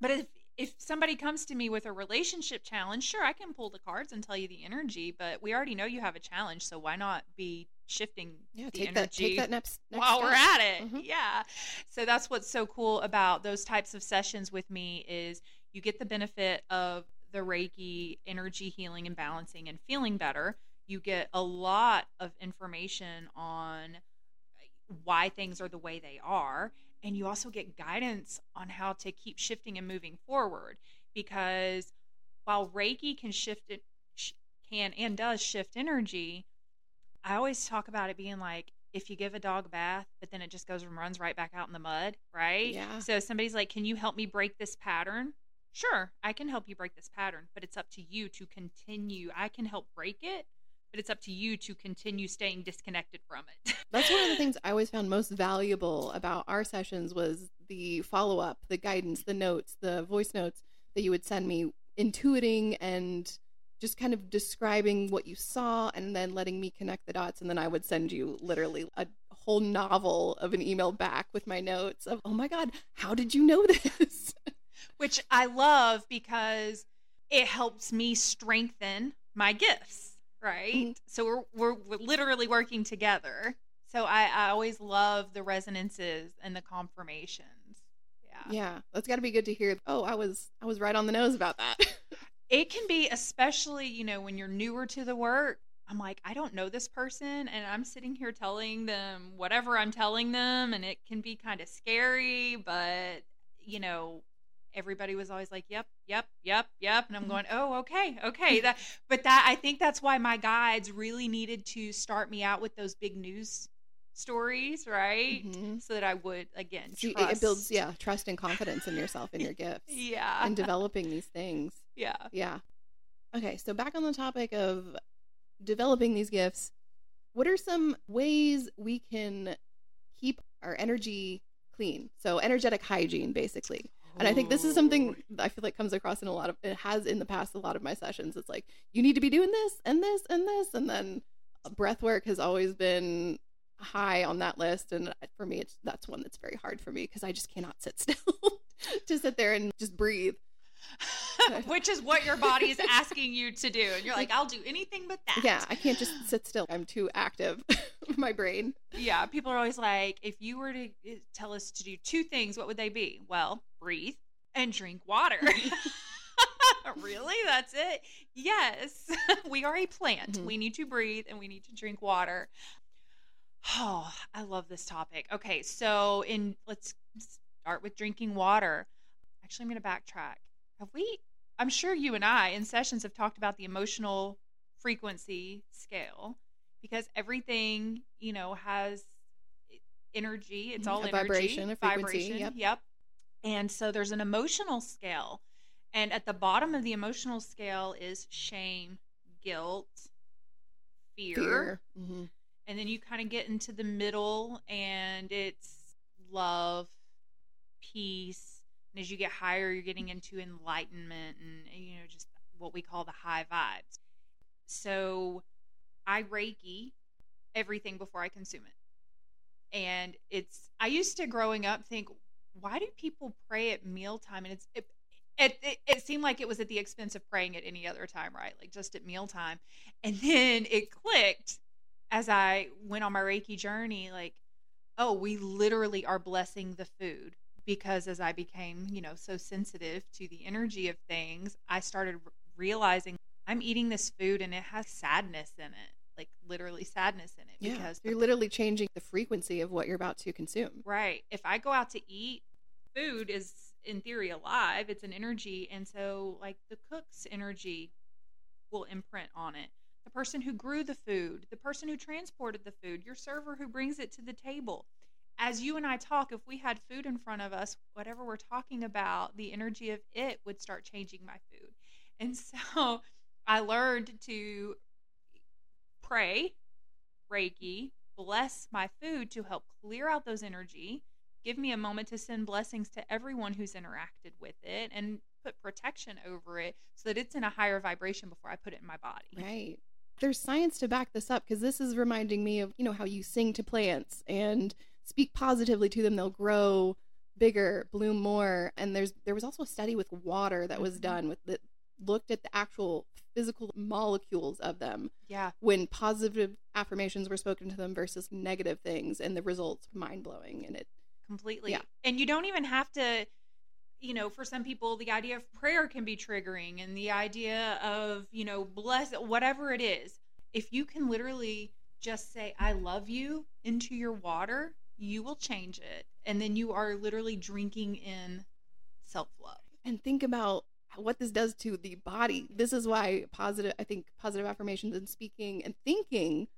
but if if somebody comes to me with a relationship challenge, sure, I can pull the cards and tell you the energy. But we already know you have a challenge, so why not be shifting Yeah, the take energy? that. Take that next. next while we're at it. Mhm. Yeah. So that's what's so cool about those types of sessions with me is you get the benefit of the Reiki energy healing and balancing and feeling better. You get a lot of information on why things are the way they are and you also get guidance on how to keep shifting and moving forward because while Reiki can shift it can and does shift energy, I always talk about it being like if you give a dog a bath, but then it just goes and runs right back out in the mud, right? Yeah. So somebody's like, "Can you help me break this pattern?" Sure, I can help you break this pattern, but it's up to you to continue. I can help break it, but it's up to you to continue staying disconnected from it. <laughs> That's one of the things I always found most valuable about our sessions was the follow up, the guidance, the notes, the voice notes that you would send me, intuiting and just kind of describing what you saw and then letting me connect the dots. And then I would send you literally a whole novel of an email back with my notes of, oh my God, how did you know <laughs> this? which I love because it helps me strengthen my gifts, right? Mhm. So we're, we're we're literally working together. So I, I always love the resonances and the confirmations. Yeah. yeah, that's got to be good to hear. Oh, I was I was right on the nose about that. <laughs> It can be especially, you know, when you're newer to the work. I'm like, I don't know this person, and I'm sitting here telling them whatever I'm telling them, and it can be kind of scary, but you know, everybody was always like, "Yep, yep, yep, yep," and I'm Mhm. going, "Oh, okay, okay." That, but that I think that's why my guides really needed to start me out with those big news stories, right? Mhm. So that I would again So trust. it it builds, yeah, trust and confidence in yourself and your <laughs> gifts yeah, and developing these things. yeah. Yeah. Okay, so back on the topic of developing these gifts, what are some ways we can keep our energy clean? So energetic hygiene, basically. And I think this is something I feel like comes across in a lot of it has in the past a lot of my sessions. It's like you need to be doing this and this and this, and then breath work has always been high on that list. And for me, it's that's one that's very hard for me because I just cannot sit <laughs> still to sit there and just breathe. <laughs> which is what your body is asking you to do. And you're like, I'll do anything but that. Yeah, I can't just sit still. I'm too active. <laughs> my brain. Yeah. People are always like, if you were to uh, tell us to do two things, what would they be? Well, breathe and drink water. <laughs> <laughs> really? That's it? Yes. <laughs> we are a plant. Mhm. We need to breathe and we need to drink water. Oh, I love this topic. Okay, so in let's start with drinking water. Actually, I'm going to backtrack. Have we I'm sure you and I in sessions have talked about the emotional frequency scale because everything, you know, has energy. It's Mhm, all a energy, vibration, a frequency, vibration. yep. Yep. And so there's an emotional scale. And at the bottom of the emotional scale is shame, guilt, fear. Fear. hmm And then you kind of get into the middle and it's love, peace. And as you get higher, you're getting into enlightenment and, you know, just what we call the high vibes. So I Reiki everything before I consume it. And it's, I used to growing up think, why do people pray at mealtime? And it's, it, it, it, it seemed like it was at the expense of praying at any other time, right? Like just at mealtime. And then it clicked as I went on my Reiki journey, like, oh, we literally are blessing the food because as I became, you know, so sensitive to the energy of things, I started realizing I'm eating this food and it has sadness in it, like literally sadness in it. Yeah, Because you're literally changing the frequency of what you're about to consume. Right. If I go out to eat, food is in theory alive. It's an energy. And so, like, the cook's energy will imprint on it. The person who grew the food, the person who transported the food, your server who brings it to the table. As you and I talk, if we had food in front of us, whatever we're talking about, the energy of it would start changing my food. And <laughs> so I learned to pray, Reiki, bless my food to help clear out those energy, give me a moment to send blessings to everyone who's interacted with it, and put protection over it so that it's in a higher vibration before I put it in my body. Right. There's science to back this up because this is reminding me of, you know, how you sing to plants and speak positively to them. They'll grow bigger, bloom more. And there's there was also a study with water that was Mhm. done with that looked at the actual physical molecules of them Yeah. when positive affirmations were spoken to them versus negative things and the results mind blowing and it completely. Yeah. And you don't even have to, you know, for some people, the idea of prayer can be triggering and the idea of, you know, bless, whatever it is. If you can literally just say, I love you into your water, you will change it. And then you are literally drinking in self love. and think about what this does to the body. This is why positive, I think positive affirmations and speaking and thinking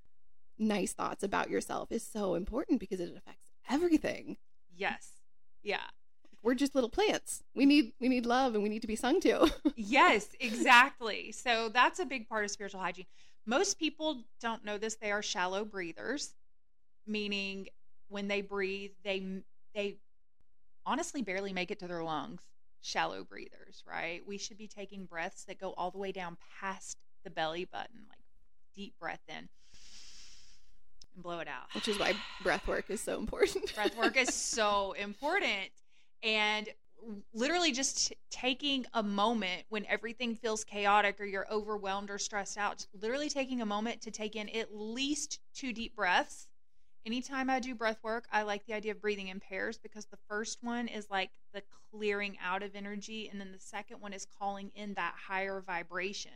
nice thoughts about yourself is so important because it affects everything. Yes. Yeah. We're just little plants. We need we need love and we need to be sung to. <laughs> yes, exactly. So that's a big part of spiritual hygiene. Most people don't know this. They are shallow breathers, meaning when they breathe, they they honestly barely make it to their lungs. Shallow breathers, right? We should be taking breaths that go all the way down past the belly button, like deep breath in and blow it out. Which is why breath work is so important. <laughs> breath work is so <laughs> important and literally just t- taking a moment when everything feels chaotic or you're overwhelmed or stressed out literally taking a moment to take in at least two deep breaths anytime i do breath work i like the idea of breathing in pairs because the first one is like the clearing out of energy and then the second one is calling in that higher vibration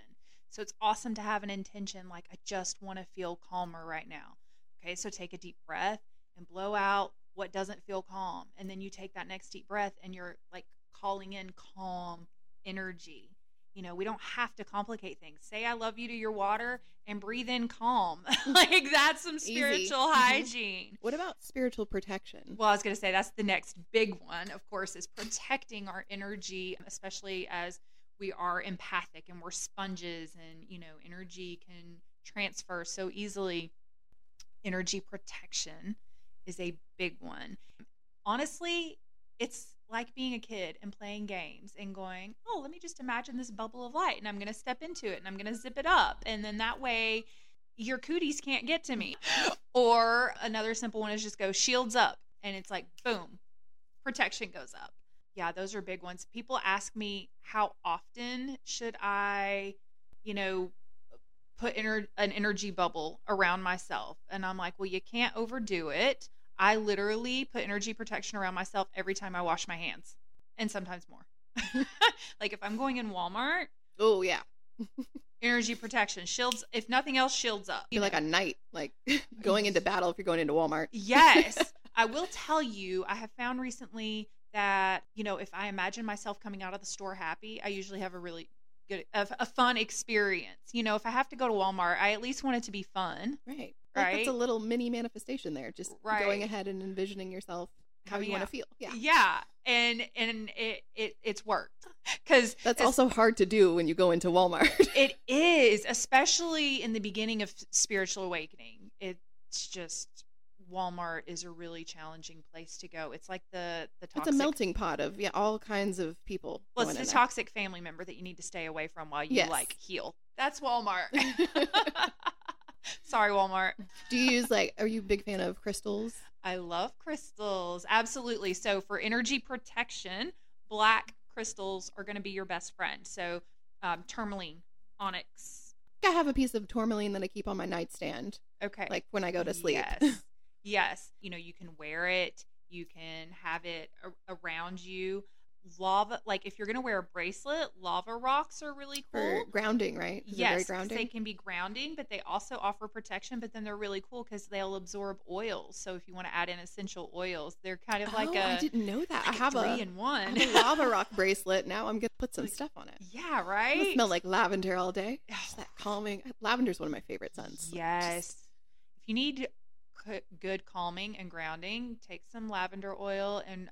So it's awesome to have an intention like, I just want to feel calmer right now. Okay, so take a deep breath and blow out what doesn't feel calm. And then you take that next deep breath and you're like calling in calm energy. You know, we don't have to complicate things. Say I love you to your water and breathe in calm. <laughs> like that's some Easy. spiritual Mhm. hygiene. What about spiritual protection? Well, I was going to say that's the next big one, of course, is protecting our energy, especially as we are empathic and we're sponges and, you know, energy can transfer so easily. Energy protection is a big one. Honestly, it's like being a kid and playing games and going, oh, let me just imagine this bubble of light and I'm going to step into it and I'm going to zip it up. And then that way your cooties can't get to me. Or another simple one is just go shields up and it's like boom, protection goes up. Yeah, those are big ones. People ask me how often should I, you know, put an energy bubble around myself. And I'm like, well, you can't overdo it. I literally put energy protection around myself every time I wash my hands and sometimes more. <laughs> like if I'm going in Walmart, Oh yeah, energy protection shields, if nothing else, shields up. you're like a knight, like <laughs> going into battle if you're going into Walmart. Yes. <laughs> I will tell you, I have found recently that, you know, if I imagine myself coming out of the store happy, I usually have a really good, a, a fun experience. You know, if I have to go to Walmart, I at least want it to be fun. Right. Like, Right. That's a little mini manifestation there. Just Right. going ahead and envisioning yourself how you want to feel. Yeah. Yeah. And, and it, it, it's worked. Cause That's also hard to do when you go into Walmart. <laughs> it is, especially in the beginning of spiritual awakening. It's just, Walmart is a really challenging place to go. It's like the, the toxic, it's a melting pot of yeah, all kinds of people. Well, it's the toxic family member that you need to stay away from while you Yes. like heal. That's Walmart. <laughs> <laughs> Sorry, Walmart. Do you use like? Are you a big fan of crystals? I love crystals. Absolutely. So, for energy protection, black crystals are going to be your best friend. So, um, tourmaline, onyx. I have a piece of tourmaline that I keep on my nightstand, Okay. like when I go to sleep. Yes. yes. You know, you can wear it, you can have it a- around you. Lava, like if you're going to wear a bracelet, lava rocks are really cool. For grounding, right? Is Yes, grounding. they can be grounding, but they also offer protection. But then they're really cool because they'll absorb oils. So if you want to add in essential oils, they're kind of like oh, a I didn't know that. like I have three a, in one. a lava rock <laughs> bracelet. Now I'm gonna put some Like, stuff on it. yeah, right. smell like lavender all day. <sighs> Just that calming. Uh, lavender's one of my favorite scents. Yes. just- If you need good calming and grounding, take some lavender oil and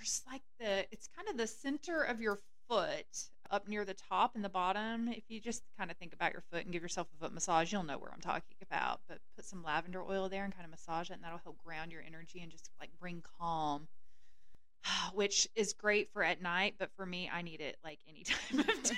there's like the it's kind of the center of your foot up near the top and the bottom. If you just kind of think about your foot and give yourself a foot massage, you'll know where I'm talking about. But put some lavender oil there and kind of massage it, and that'll help ground your energy and just like bring calm. <sighs> Which is great for at night, but for me, I need it like any <laughs> time of day.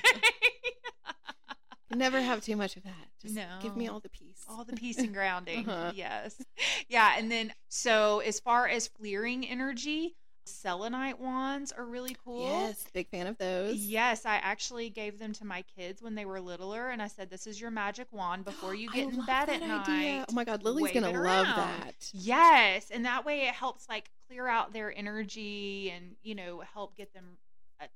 Never have too much of that. Just give me all the peace. all the peace and <laughs> grounding. Uh-huh. Yes. Yeah. And then, so as far as clearing energy, selenite wands are really cool. Yes, big fan of those. Yes, I actually gave them to my kids when they were littler, and I said, "This is your magic wand <gasps> before you get in bed at idea. night." Oh my god, Lily's gonna love that. Yes, and that way it helps like clear out their energy and you know help get them, a,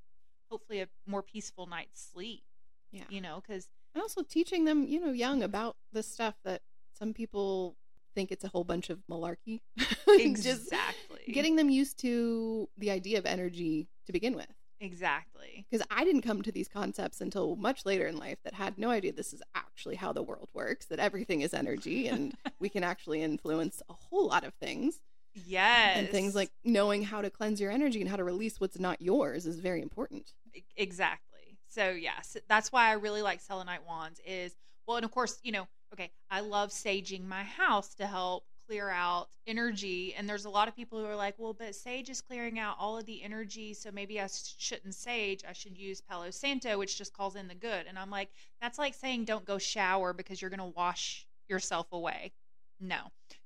hopefully, a more peaceful night's sleep. Yeah. You know, because And also teaching them, you know, young about the stuff that some people think it's a whole bunch of malarkey. <laughs> Exactly, getting them used to the idea of energy to begin with. exactly. Because I didn't come to these concepts until much later in life that had no idea this is actually how the world works, that everything is energy and <laughs> we can actually influence a whole lot of things. Yes. And things like knowing how to cleanse your energy and how to release what's not yours is very important. Exactly. So yes, that's why I really like selenite wands is well, and of course, you know, okay, I love saging my house to help clear out energy. And there's a lot of people who are like, well, but sage is clearing out all of the energy, so maybe I shouldn't sage. I should use Palo Santo, which just calls in the good. And I'm like, that's like saying don't go shower because you're going to wash yourself away. No,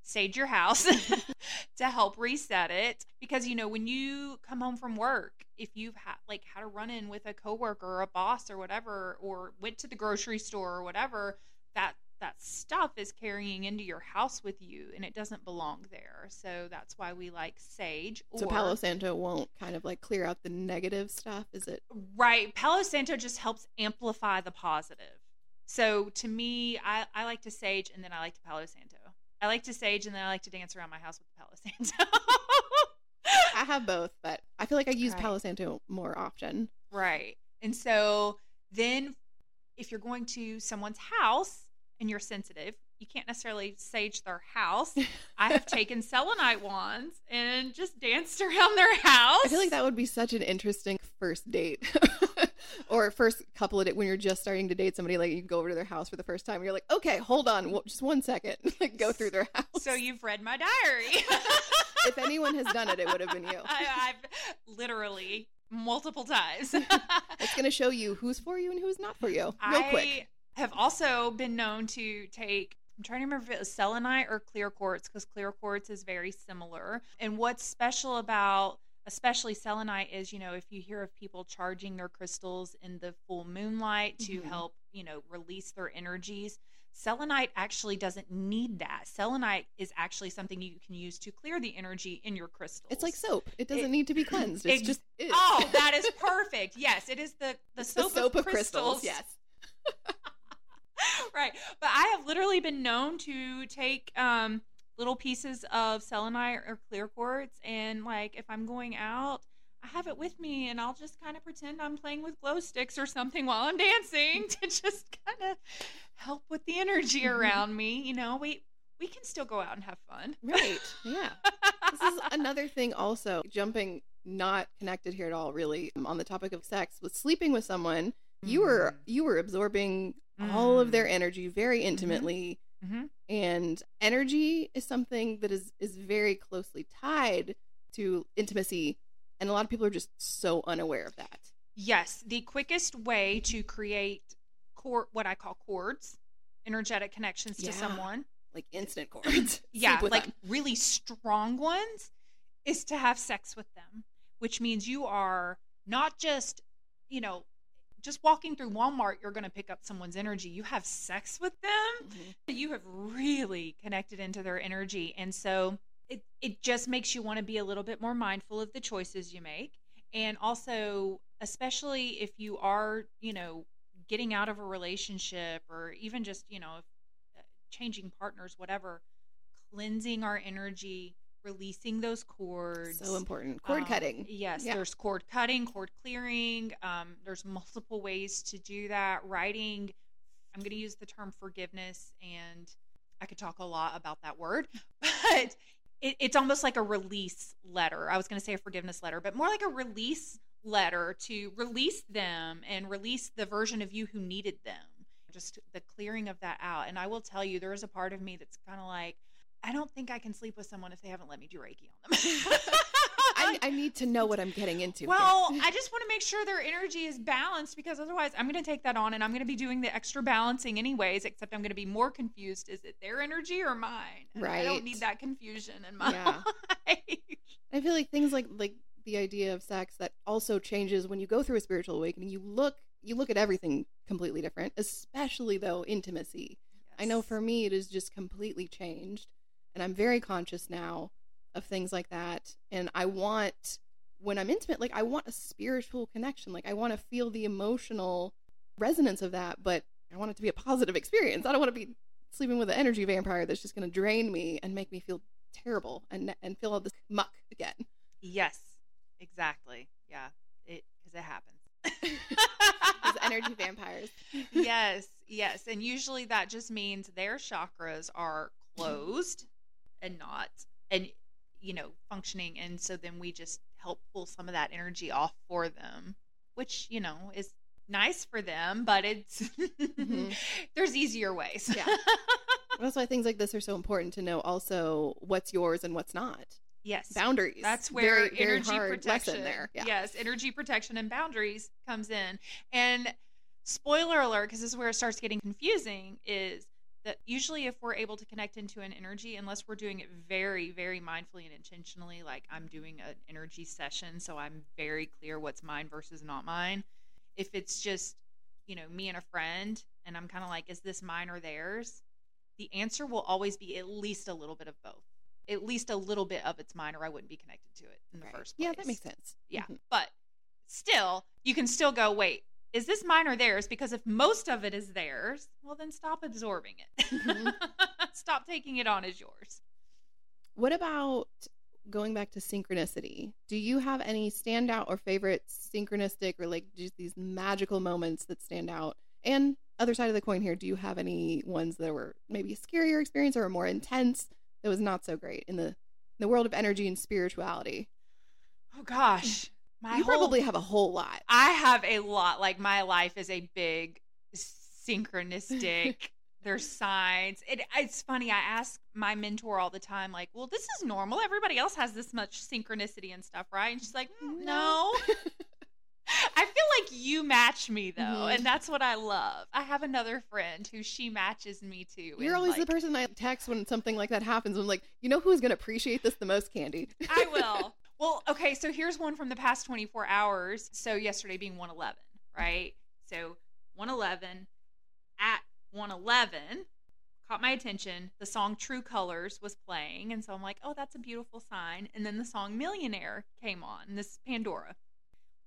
sage your house <laughs> to help reset it because you know when you come home from work, if you've had like had a run in with a coworker or a boss or whatever, or went to the grocery store or whatever, that that stuff is carrying into your house with you and it doesn't belong there. So that's why we like sage. So Palo Santo won't kind of like clear out the negative stuff, is it? Right. Palo Santo just helps amplify the positive. So to me, I, I like to sage and then I like to Palo Santo. I like to sage and then I like to dance around my house with the Palo Santo. <laughs> I have both, but I feel like I use Right. Palo Santo more often. right. And so then if you're going to someone's house and you're sensitive, you can't necessarily sage their house. I have <laughs> taken selenite wands and just danced around their house. I feel like that would be such an interesting first date. <laughs> or first couple of dates when you're just starting to date somebody, like you go over to their house for the first time, and you're like, okay, hold on, just one second, <laughs> like go through their house. So you've read my diary. if anyone has done it, it would have been you. I, I've literally multiple times. It's going to show you who's for you and who's not for you, real I quick. Have also been known to take. I'm trying to remember if it was selenite or clear quartz because clear quartz is very similar. And what's special about especially selenite is, you know, if you hear of people charging their crystals in the full moonlight to Mhm. help, you know, release their energies. Selenite actually doesn't need that. Selenite is actually something you can use to clear the energy in your crystals. It's like soap. It doesn't It- need to be cleansed. It's ex- just is. Oh, that is <laughs> perfect. Yes, it is the the It's soap, of, crystals. Yes. <laughs> <laughs> right. But I have literally been known to take um, little pieces of selenite or clear quartz, and like if I'm going out, I have it with me, and I'll just kind of pretend I'm playing with glow sticks or something while I'm dancing to <laughs> just kind of help with the energy Mhm. around me. You know, we we can still go out and have fun. Right. Yeah. this is <laughs> another thing also jumping not connected here at all really um, on the topic of sex with sleeping with someone you were you were absorbing all of their Mm. energy very intimately Mhm. and energy is something that is is very closely tied to intimacy and a lot of people are just so unaware of that Yes, the quickest way to create cord, what I call cords, energetic connections to Yeah. someone. like instant cords <laughs> Yeah, like them. really strong ones is to have sex with them, which means you are not just, you know, just walking through Walmart, you're going to pick up someone's energy. You have sex with them, Mhm. you have really connected into their energy. And so it, it just makes you want to be a little bit more mindful of the choices you make. And also, especially if you are, you know, getting out of a relationship or even just, you know, changing partners, whatever, cleansing our energy, releasing those cords. so important cord Um, cutting Yes, Yeah. there's cord cutting, cord clearing. Um, there's multiple ways to do that. Writing, I'm going to use the term forgiveness, and I could talk a lot about that word, <laughs> but it, it's almost like a release letter. I was going to say a forgiveness letter, but more like a release letter to release them and release the version of you who needed them. Just the clearing of that out. And I will tell you, there is a part of me that's kind of like, I don't think I can sleep with someone if they haven't let me do Reiki on them. <laughs> I, I need to know what i'm getting into well, I <laughs> just want to make sure their energy is balanced because otherwise I'm going to take that on and I'm going to be doing the extra balancing anyways, except I'm going to be more confused. Is it their energy or mine? And I don't need that confusion in my Yeah. <laughs> life. I feel like things like like the idea of sex that also changes when you go through a spiritual awakening. You look you look at everything completely different, especially though intimacy. I know for me it is just completely changed, and I'm very conscious now of things like that. And I want when I'm intimate, like I want a spiritual connection. Like I want to feel the emotional resonance of that, but I want it to be a positive experience. I don't want to be sleeping with an energy vampire that's just going to drain me and make me feel terrible and and feel all this muck again. Yes, exactly. Yeah, it because it happens. <laughs> Those energy vampires. <laughs> yes, yes, and usually that just means their chakras are closed and not and you know functioning, and so then we just help pull some of that energy off for them, which you know is nice for them, but it's Mhm. <laughs> there's easier ways. Yeah. That's why things like this are so important to know also what's yours and what's not. yes. Boundaries. That's where Very- very energy hard protection there. Yeah. Yes, energy protection and boundaries comes in. And spoiler alert, because this is where it starts getting confusing, is that usually if we're able to connect into an energy, unless we're doing it very, very mindfully and intentionally, like I'm doing an energy session, so I'm very clear what's mine versus not mine. If it's just, you know, me and a friend, and I'm kind of like, is this mine or theirs? The answer will always be at least a little bit of both. At least a little bit of it's mine, or I wouldn't be connected to it in the Right. first place. Yeah, that makes sense. Yeah, Mhm. but still, you can still go. Wait, is this mine or theirs? Because if most of it is theirs, well, then stop absorbing it. Mhm. <laughs> stop taking it on as yours. What about going back to synchronicity? Do you have any standout or favorite synchronistic or like just these magical moments that stand out? And other side of the coin here, do you have any ones that were maybe a scarier experience or a more intense that was not so great in the in the world of energy and spirituality? Oh gosh, my you whole- probably have a whole lot. I have a lot. Like my life is a big synchronistic. <laughs> There's signs. It, it's funny. I ask my mentor all the time, like, "Well, this is normal. Everybody else has this much synchronicity and stuff, right?" And she's like, "Mm, "No." <laughs> I feel like you match me though, Mhm. and that's what I love. I have another friend who she matches me to. You're always like, the person I text when something like that happens. I'm like, you know who's going to appreciate this the most, Kandi? I will. <laughs> Well, okay, so here's one from the past 24 hours. So yesterday being 111, right? So 111 at 111 caught my attention. The song True Colors was playing, and so I'm like, "Oh, that's a beautiful sign." And then the song Millionaire came on. This Pandora.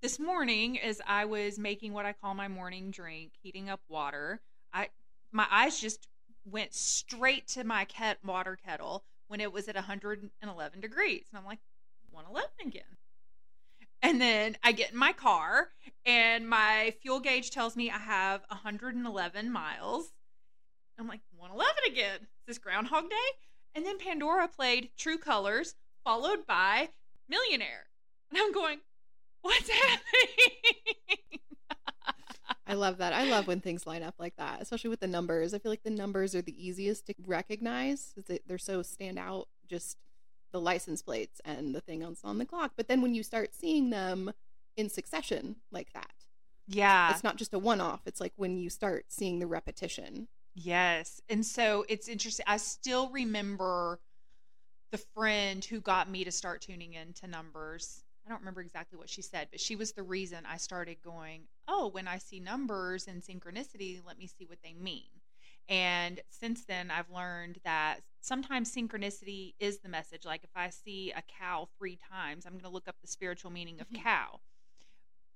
This morning as I was making what I call my morning drink, heating up water, I my eyes just went straight to my ket- water kettle when it was at 111 degrees. And I'm like, 111 again. And then I get in my car and my fuel gauge tells me I have 111 miles. I'm like, 111 again. Is this Groundhog Day? And then Pandora played True Colors, followed by Millionaire. And I'm going, what's <laughs> happening? I love that. I love when things line up like that, especially with the numbers. I feel like the numbers are the easiest to recognize. they- They're so stand out, just the license plates and the thing on, on the clock. But then when you start seeing them in succession like that, yeah. it's not just a one off. It's like when you start seeing the repetition. Yes. And so it's interesting. I still remember the friend who got me to start tuning into numbers. I don't remember exactly what she said, but she was the reason I started going, oh, when I see numbers and synchronicity, let me see what they mean. And since then, I've learned that sometimes synchronicity is the message. Like if I see a cow three times, I'm going to look up the spiritual meaning of Mhm. cow.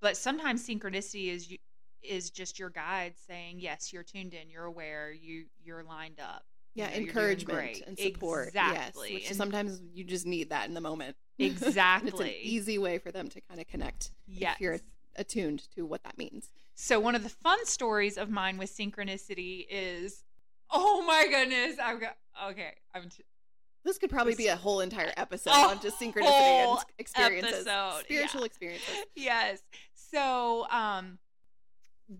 But sometimes synchronicity is you, is just your guide saying, yes, you're tuned in, you're aware, you you're lined up. Yeah, you're doing encouragement and support. Exactly. Yes, which And- sometimes you just need that in the moment. Exactly. <laughs> it's an easy way for them to kind of connect yes. if you're attuned to what that means. So one of the fun stories of mine with synchronicity is, oh my goodness, I've got okay. I'm t- This could probably be a whole entire episode on just synchronicity and experiences, episode, spiritual yeah. experiences. yes. So, um,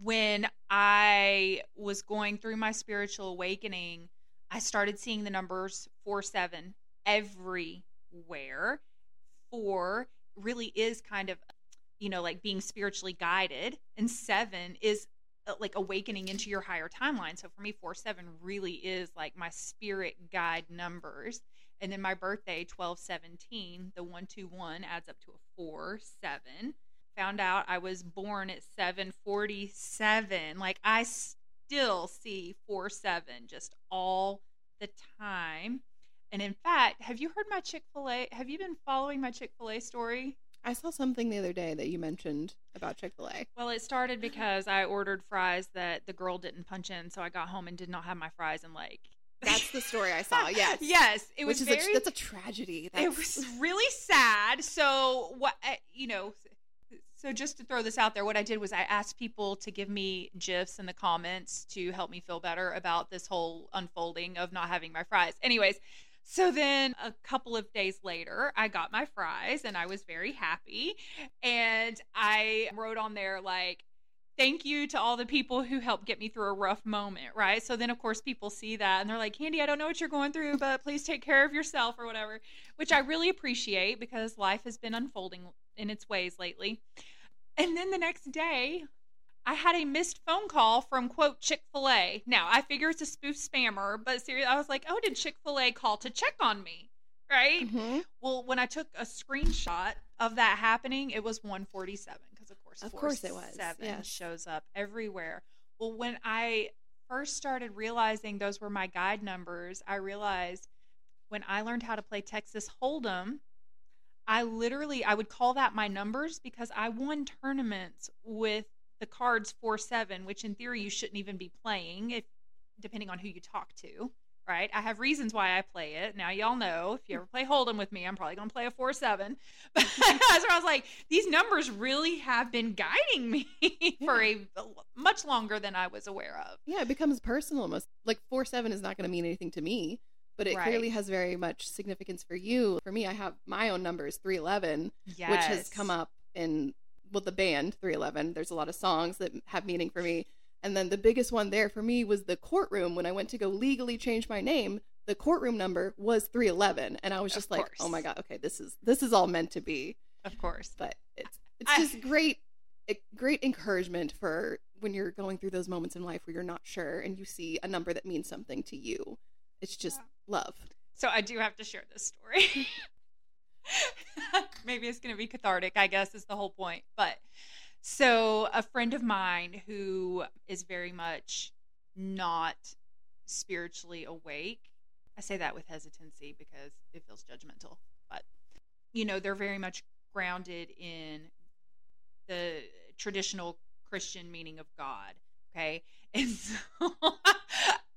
when I was going through my spiritual awakening, I started seeing the numbers four seven everywhere. Four really is kind of, you know, like being spiritually guided, and seven is uh, like awakening into your higher timeline. So for me, four seven really is like my spirit guide numbers. And then my birthday, twelve seventeen, the one two one adds up to a four seven. Found out I was born at seven forty seven. Like I still see four seven just all the time. And in fact, have you heard my Chick fil A? Have you been following my Chick fil A story? I saw something the other day that you mentioned about Chick Fil A. Well, it started because I ordered fries that the girl didn't punch in, so I got home and did not have my fries and like. <laughs> That's the story I saw. Yes, <laughs> yes, it was which is very. a, that's a tragedy. That's, it was really sad. So what eh, you know. So just to throw this out there, what I did was I asked people to give me gifs in the comments to help me feel better about this whole unfolding of not having my fries. Anyways, so then a couple of days later, I got my fries and I was very happy. And I wrote on there, like, thank you to all the people who helped get me through a rough moment, right? So then, of course, people see that and they're like, Kandi, I don't know what you're going through, but please take care of yourself or whatever, which I really appreciate because life has been unfolding in its ways lately. And then the next day, I had a missed phone call from quote Chick fil A. Now, I figure it's a spoof spammer, but seriously, I was like, oh, did Chick fil A call to check on me? Right? Mhm. Well, when I took a screenshot of that happening, it was 147 because, of course, Of course it was, 47 yes. shows up everywhere. Well, when I first started realizing those were my guide numbers, I realized when I learned how to play Texas Hold'em, I literally I would call that my numbers because I won tournaments with the cards four seven, which in theory you shouldn't even be playing if depending on who you talk to. Right, I have reasons why I play it. Now y'all know if you ever play Hold'em with me, I'm probably gonna play a four seven. <laughs> But so I was like, these numbers really have been guiding me <laughs> for a much longer than I was aware of. Yeah, it becomes personal almost. Like four seven is not going to mean anything to me, but it Right. clearly has very much significance for you. For me, I have my own numbers three eleven, Yes. which has come up in well the band 311 there's a lot of songs that have meaning for me. And then the biggest one there for me was the courtroom. When i went to go legally change my name the courtroom number was 311 and i was Of just like course. oh my god okay this is this is all meant to be. Of course. but it's it's I- just great eh, great encouragement for when you're going through those moments in life where you're not sure and you see a number that means something to you. It's just love. So I do have to share this story. <laughs> <laughs> Maybe it's going to be cathartic, I guess, is the whole point. But so a friend of mine who is very much not spiritually awake, I say that with hesitancy because it feels judgmental, but you know, they're very much grounded in the traditional Christian meaning of God. Okay. <laughs> And so <laughs>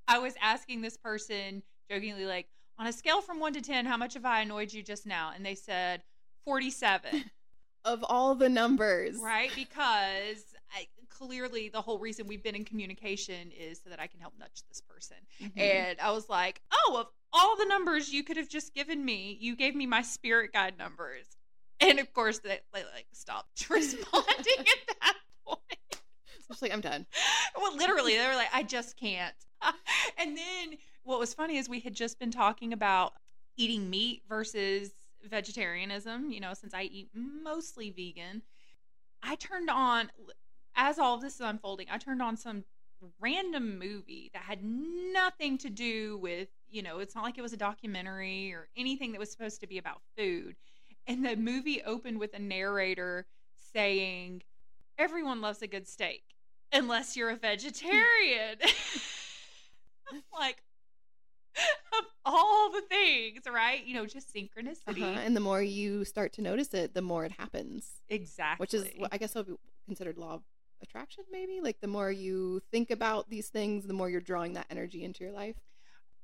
I was asking this person jokingly, like, on a scale from one to 10, how much have I annoyed you just now? And they said 47, <laughs> of all the numbers right? Because I, clearly the whole reason we've been in communication is so that I can help nudge this person. Mhm. And I was like, oh, of all the numbers you could have just given me, you gave me my spirit guide numbers. And of course, they, they like stopped <laughs> responding at that point. just like i'm done <laughs> Well, literally, they were like, I just can't. and then what was funny is we had just been talking about eating meat versus vegetarianism, you know, since I eat mostly vegan. I turned on, as all of this is unfolding, I turned on some random movie that had nothing to do with, you know, it's not like it was a documentary or anything that was supposed to be about food. And the movie opened with a narrator saying, Everyone loves a good steak unless you're a vegetarian. <laughs> Like, <laughs> of all the things, right? You know, just synchronicity. Uh-huh. And the more you start to notice it, the more it happens. Exactly. Which is, I guess, would be considered law of attraction. Maybe like the more you think about these things, the more you're drawing that energy into your life.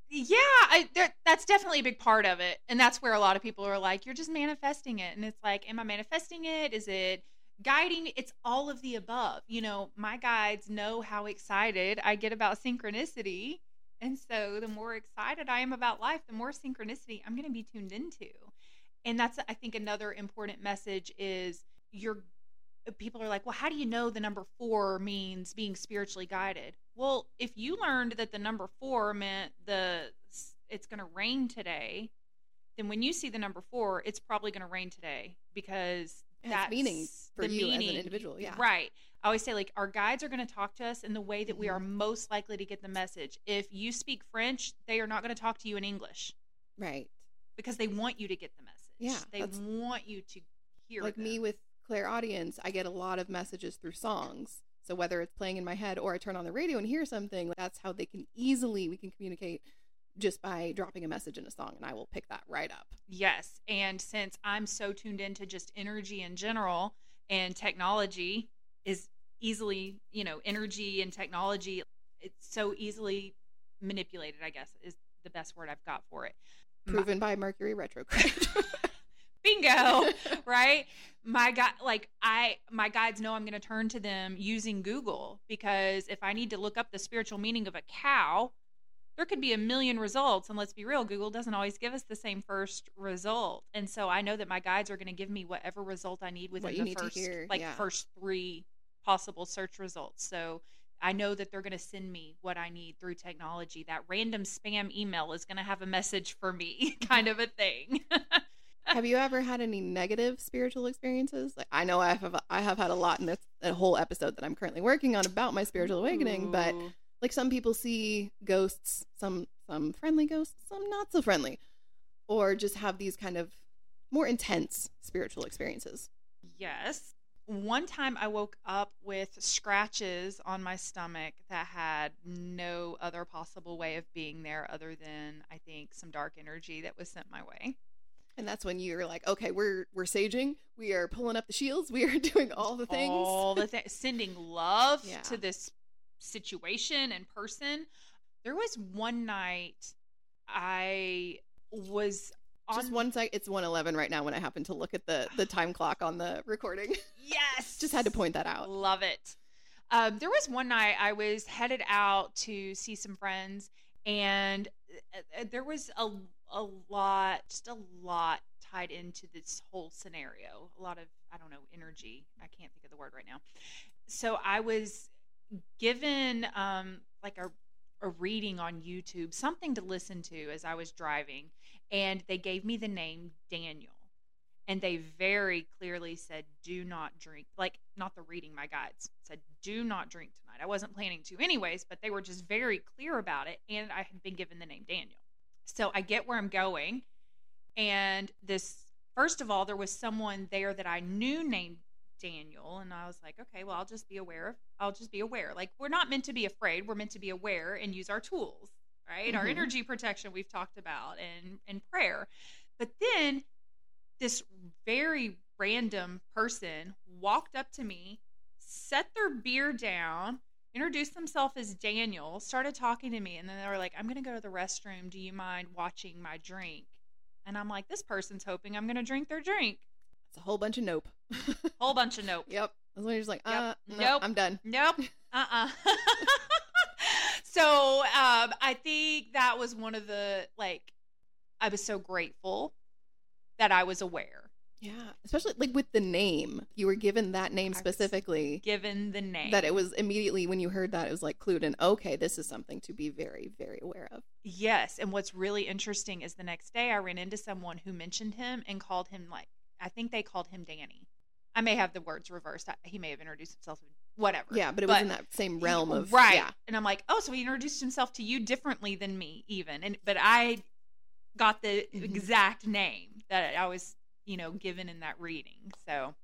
yeah, I, there, that's definitely a big part of it. And that's where a lot of people are like, you're just manifesting it. And it's like, am I manifesting it? Is it guiding? It's all of the above. You know, my guides know how excited I get about synchronicity. And so the more excited I am about life, the more synchronicity I'm going to be tuned into. And that's, I think, another important message is you're people are like, well, how do you know the number four means being spiritually guided? Well, if you learned that the number four meant the it's going to rain today, then when you see the number four, it's probably going to rain today because that's meaning for the you as an meaning. individual, yeah. right. I always say like our guides are going to talk to us in the way that we are mm-hmm. most likely to get the message. If you speak French, they are not going to talk to you in English Right. because they want you to get the message. Yeah, they want you to hear. like me with clairaudience, I get a lot of messages through songs. So whether it's playing in my head or I turn on the radio and hear something, that's how they can easily we can communicate just by dropping a message in a song and I will pick that right up. Yes. And since I'm so tuned into just energy in general and technology is easily, you know, energy and technology, it's so easily manipulated, I guess, is the best word I've got for it. My- Proven by Mercury retrograde. <laughs> bingo, <laughs> right? My guy, like I, my guides know I'm going to turn to them using Google because if I need to look up the spiritual meaning of a cow, there could be a million results. And let's be real, Google doesn't always give us the same first result. And so I know that my guides are going to give me whatever result I need within you the first, like yeah. first three possible search results. So I know that they're going to send me what I need through technology. That random spam email is going to have a message for me, <laughs> kind of a thing. <laughs> have you ever had any negative spiritual experiences? Like I know I have I have had a lot in this a whole episode that I'm currently working on about my spiritual awakening, but like some people see ghosts, some some friendly ghosts, some not so friendly, or just have these kind of more intense spiritual experiences. Yes. One time I woke up with scratches on my stomach that had no other possible way of being there other than I think some dark energy that was sent my way. And that's when you're like, okay, we're we're saging, we are pulling up the shields, we are <laughs> doing all the things. All the things, sending love Yeah. to this situation and person. There was one night I was Just one sec. It's 111 right now when I happen to look at the the <sighs> time clock on the recording. Yes. <laughs> Just had to point that out. Love it. Um, there was one night I was headed out to see some friends, and uh, uh, there was a a lot, just a lot tied into this whole scenario. A lot of I don't know energy. I can't think of the word right now. So I was given um, like a a reading on YouTube, something to listen to as I was driving, and they gave me the name Daniel. And they very clearly said do not drink like not the reading my guides said do not drink tonight. I wasn't planning to anyways but they were just very clear about it and i had been given the name daniel. So i get where i'm going and this first of all there was someone there that i knew named daniel and i was like okay well i'll just be aware of i'll just be aware like we're not meant to be afraid we're meant to be aware and use our tools right our Mhm. energy protection we've talked about and and prayer but then this very random person walked up to me, set their beer down, introduced themselves as Daniel, started talking to me, and then they were like, I'm going to go to the restroom. Do you mind watching my drink? And I'm like, this person's hoping I'm going to drink their drink. It's a whole bunch of nope. <laughs> Whole bunch of nope. yep. That's when you're just like, Yep. uh, no, Nope. I'm done. Nope. <laughs> Uh uh <laughs> so um, I think that was one of the, like, I was so grateful that I was aware. Yeah, especially like with the name, you were given that name I specifically. Given the name. That it was immediately when you heard that it was like clued in. Okay, this is something to be very, very aware of. Yes, and what's really interesting is the next day I ran into someone who mentioned him and called him like I think they called him Danny. I may have the words reversed. I, he may have introduced himself, whatever. Yeah, but it was in that same realm of right. Yeah, And I'm like, oh, so he introduced himself to you differently than me, even. And but I got the Mhm. exact name that I was, you know, given in that reading. So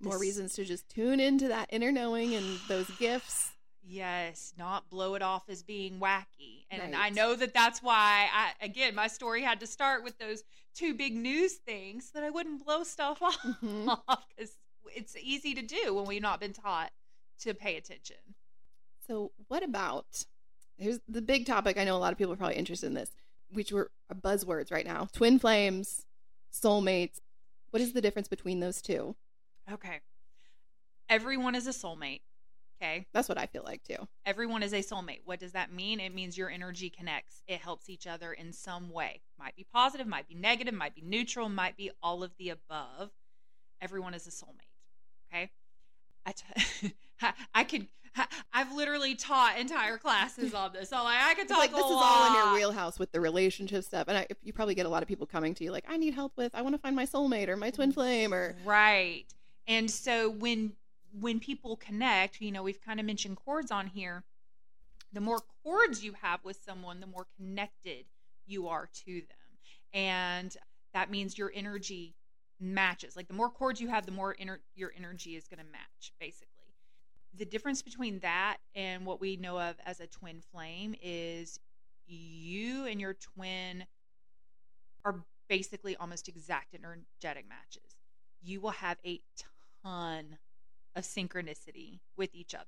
more reasons to just tune into that inner knowing and <sighs> those gifts. Yes, not blow it off as being wacky. And Right. I know that that's why I again my story had to start with those two big news things that I wouldn't blow stuff <laughs> off Mhm. cuz it's easy to do when we've not been taught to pay attention. So, what about here's the big topic? I know a lot of people are probably interested in this, which were are buzzwords right now: twin flames, soulmates. What is the difference between those two? Okay. Everyone is a soulmate. Okay. That's what I feel like too. Everyone is a soulmate. What does that mean? It means your energy connects. It helps each other in some way. Might be positive, might be negative, might be neutral, might be all of the above. Everyone is a soulmate. Okay. I, t- <laughs> I could, I've literally taught entire classes on this. So like, I could <laughs> talk like this is all in your lot. wheelhouse with the relationship stuff, and I, you probably get a lot of people coming to you like, "I need help with. I want to find my soulmate or my twin mm. flame." Or right and so when when people connect you know we've kind of mentioned cords on here the more cords you have with someone the more connected you are to them. And that means your energy matches. Like the more cords you have the more ener- your energy is going to match basically. The difference between that and what we know of as a twin flame is you and your twin are basically almost exact energetic matches. You will have a ton of synchronicity with each other.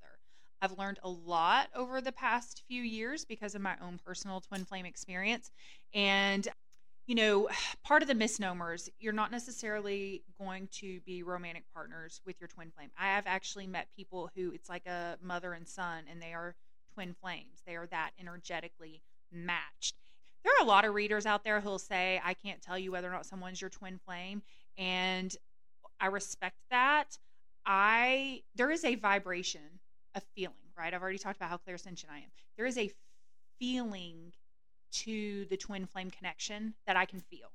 I've learned a lot over the past few years because of my own personal twin flame experience. And, you know, part of the misnomers, you're not necessarily going to be romantic partners with your twin flame. I have actually met people who it's like a mother and son, and they are twin flames. They are that energetically matched. There are a lot of readers out there who'll say, I can't tell you whether or not someone's your twin flame. And I respect that. I there is a vibration, a feeling, right? I've already talked about how clairsentient I am. There is a feeling to the twin flame connection that I can feel.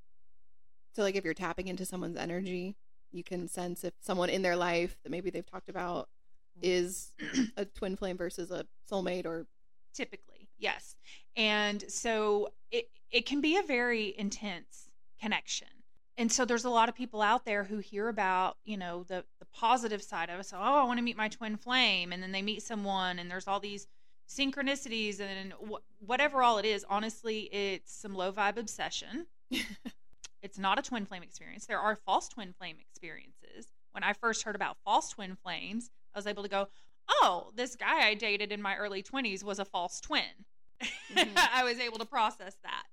so, like if you're tapping into someone's energy, you can sense if someone in their life that maybe they've talked about is <clears throat> a twin flame versus a soulmate, or Typically, yes. And so it it can be a very intense connection. And so there's a lot of people out there who hear about, you know, the the positive side of it. So, oh, I want to meet my twin flame, and then they meet someone, and there's all these synchronicities and wh- whatever all it is. Honestly, it's some low vibe obsession. <laughs> It's not a twin flame experience. There are false twin flame experiences. When I first heard about false twin flames, I was able to go, oh, this guy I dated in my early 20s was a false twin. Mm-hmm. <laughs> I was able to process that.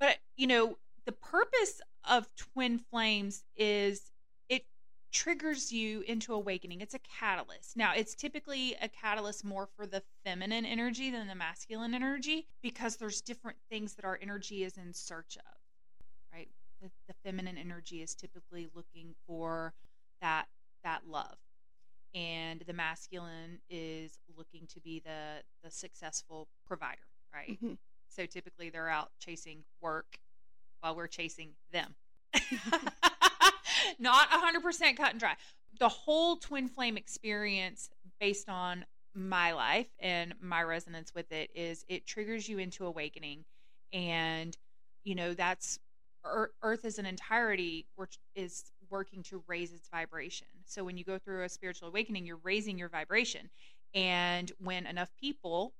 But, you know, the purpose of twin flames is it triggers you into awakening. It's a catalyst. Now, it's typically a catalyst more for the feminine energy than the masculine energy because there's different things that our energy is in search of, right? The, the feminine energy is typically looking for that that love and the masculine is looking to be the the successful provider right mm-hmm. so typically they're out chasing work while we're chasing them. <laughs> Not 100% cut and dry. The whole twin flame experience based on my life and my resonance with it is it triggers you into awakening. And you know that's earth as an entirety which is working to raise its vibration. So when you go through a spiritual awakening you're raising your vibration. And when enough people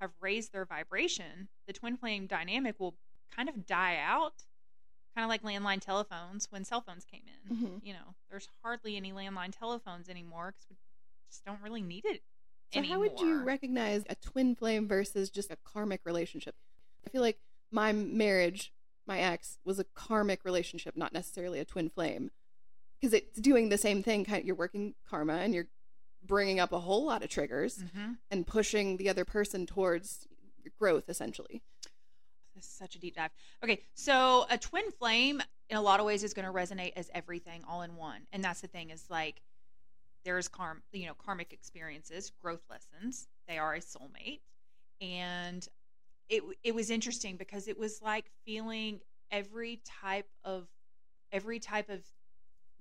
have raised their vibration the twin flame dynamic will kind of die out kind of like landline telephones when cell phones came in mm-hmm. you know there's hardly any landline telephones anymore because we just don't really need it so anymore. how would you recognize a twin flame versus just a karmic relationship i feel like my marriage my ex was a karmic relationship, not necessarily a twin flame, because it's doing the same thing. Kind of, you're working karma and you're bringing up a whole lot of triggers mm-hmm. and pushing the other person towards growth, essentially. This is such a deep dive. Okay, so a twin flame, in a lot of ways, is going to resonate as everything all in one, and that's the thing. Is like there's karm, you know, karmic experiences, growth lessons. They are a soulmate, and it it was interesting because it was like feeling every type of every type of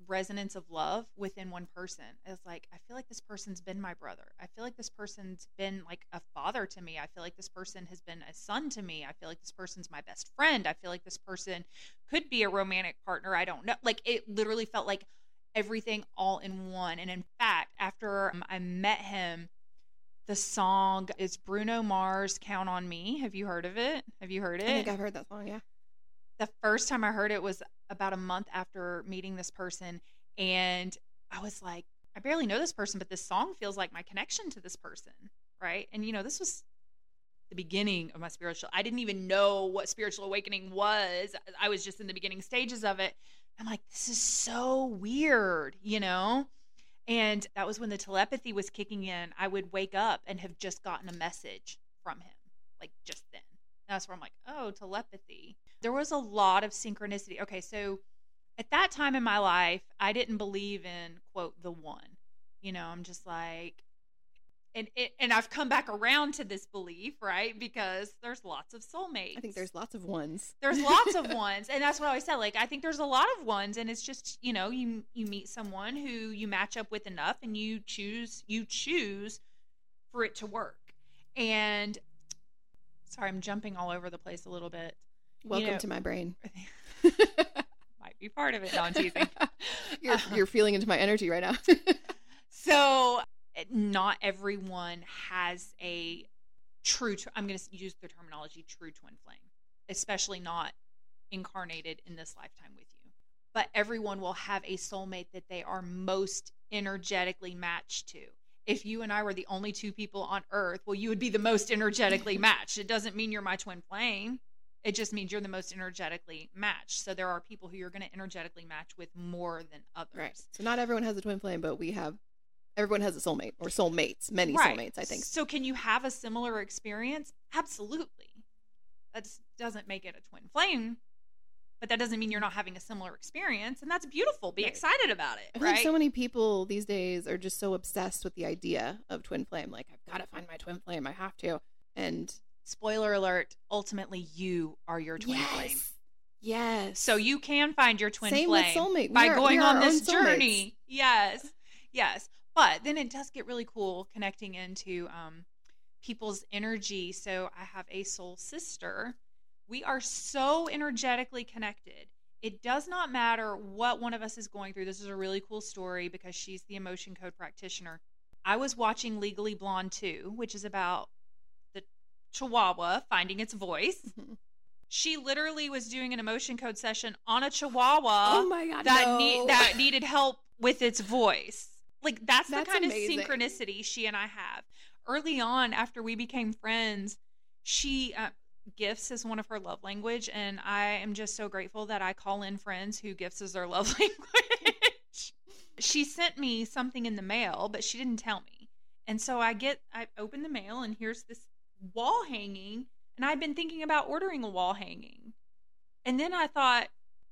resonance of love within one person. It's like I feel like this person's been my brother. I feel like this person's been like a father to me. I feel like this person has been a son to me. I feel like this person's my best friend. I feel like this person could be a romantic partner. I don't know. Like it literally felt like everything all in one. And in fact, after um, I met him, the song is Bruno Mars Count on Me. Have you heard of it? Have you heard it? I think I've heard that song, yeah. The first time I heard it was about a month after meeting this person and I was like, I barely know this person, but this song feels like my connection to this person, right? And you know, this was the beginning of my spiritual. I didn't even know what spiritual awakening was. I was just in the beginning stages of it. I'm like, this is so weird, you know? And that was when the telepathy was kicking in. I would wake up and have just gotten a message from him, like just then. That's where I'm like, oh, telepathy. There was a lot of synchronicity. Okay, so at that time in my life, I didn't believe in, quote, the one. You know, I'm just like, and it, and I've come back around to this belief, right? Because there's lots of soulmates. I think there's lots of ones. There's lots of <laughs> ones, and that's what I always said. Like I think there's a lot of ones, and it's just you know you you meet someone who you match up with enough, and you choose you choose for it to work. And sorry, I'm jumping all over the place a little bit. Welcome you know, to my brain. <laughs> <laughs> might be part of it. No, I'm teasing. <laughs> you're, uh, you're feeling into my energy right now. so eh, not everyone has a true i'm going to use the terminology true twin flame especially not incarnated in this lifetime with you but everyone will have a soulmate that they are most energetically matched to if you and i were the only two people on earth well you would be the most energetically <laughs> matched it doesn't mean you're my twin flame it just means you're the most energetically matched so there are people who you're going to energetically match with more than others right so not everyone has a twin flame but we have everyone has a soulmate or soulmates, many right. soulmates, I think. So can you have a similar experience? Absolutely. That doesn't make it a twin flame, but that doesn't mean you're not having a similar experience, and that's beautiful. Be right. excited about it. I right? so many people these days are just so obsessed with the idea of twin flame. Like, I've got to find my twin flame. I have to. And spoiler alert: ultimately, you are your twin yes. flame. Yes. So you can find your twin Same flame with soulmate. by are, going on this journey. Yes. Yes. But then it does get really cool connecting into um, people's energy. So I have a soul sister. We are so energetically connected. It does not matter what one of us is going through. This is a really cool story because she's the emotion code practitioner. I was watching Legally Blonde 2, which is about the Chihuahua finding its voice. <laughs> She literally was doing an emotion code session on a chihuahua oh my god, that no. need that needed help with its voice. Like that's, That's the kind amazing. of synchronicity she and I have. Early on, after we became friends, she uh, gifts is one of her love language, and I am just so grateful that I call in friends who gifts is their <laughs> love language. she sent me something in the mail, but she didn't tell me, and so I get I open the mail, and here's this wall hanging, and I've been thinking about ordering a wall hanging, and then I thought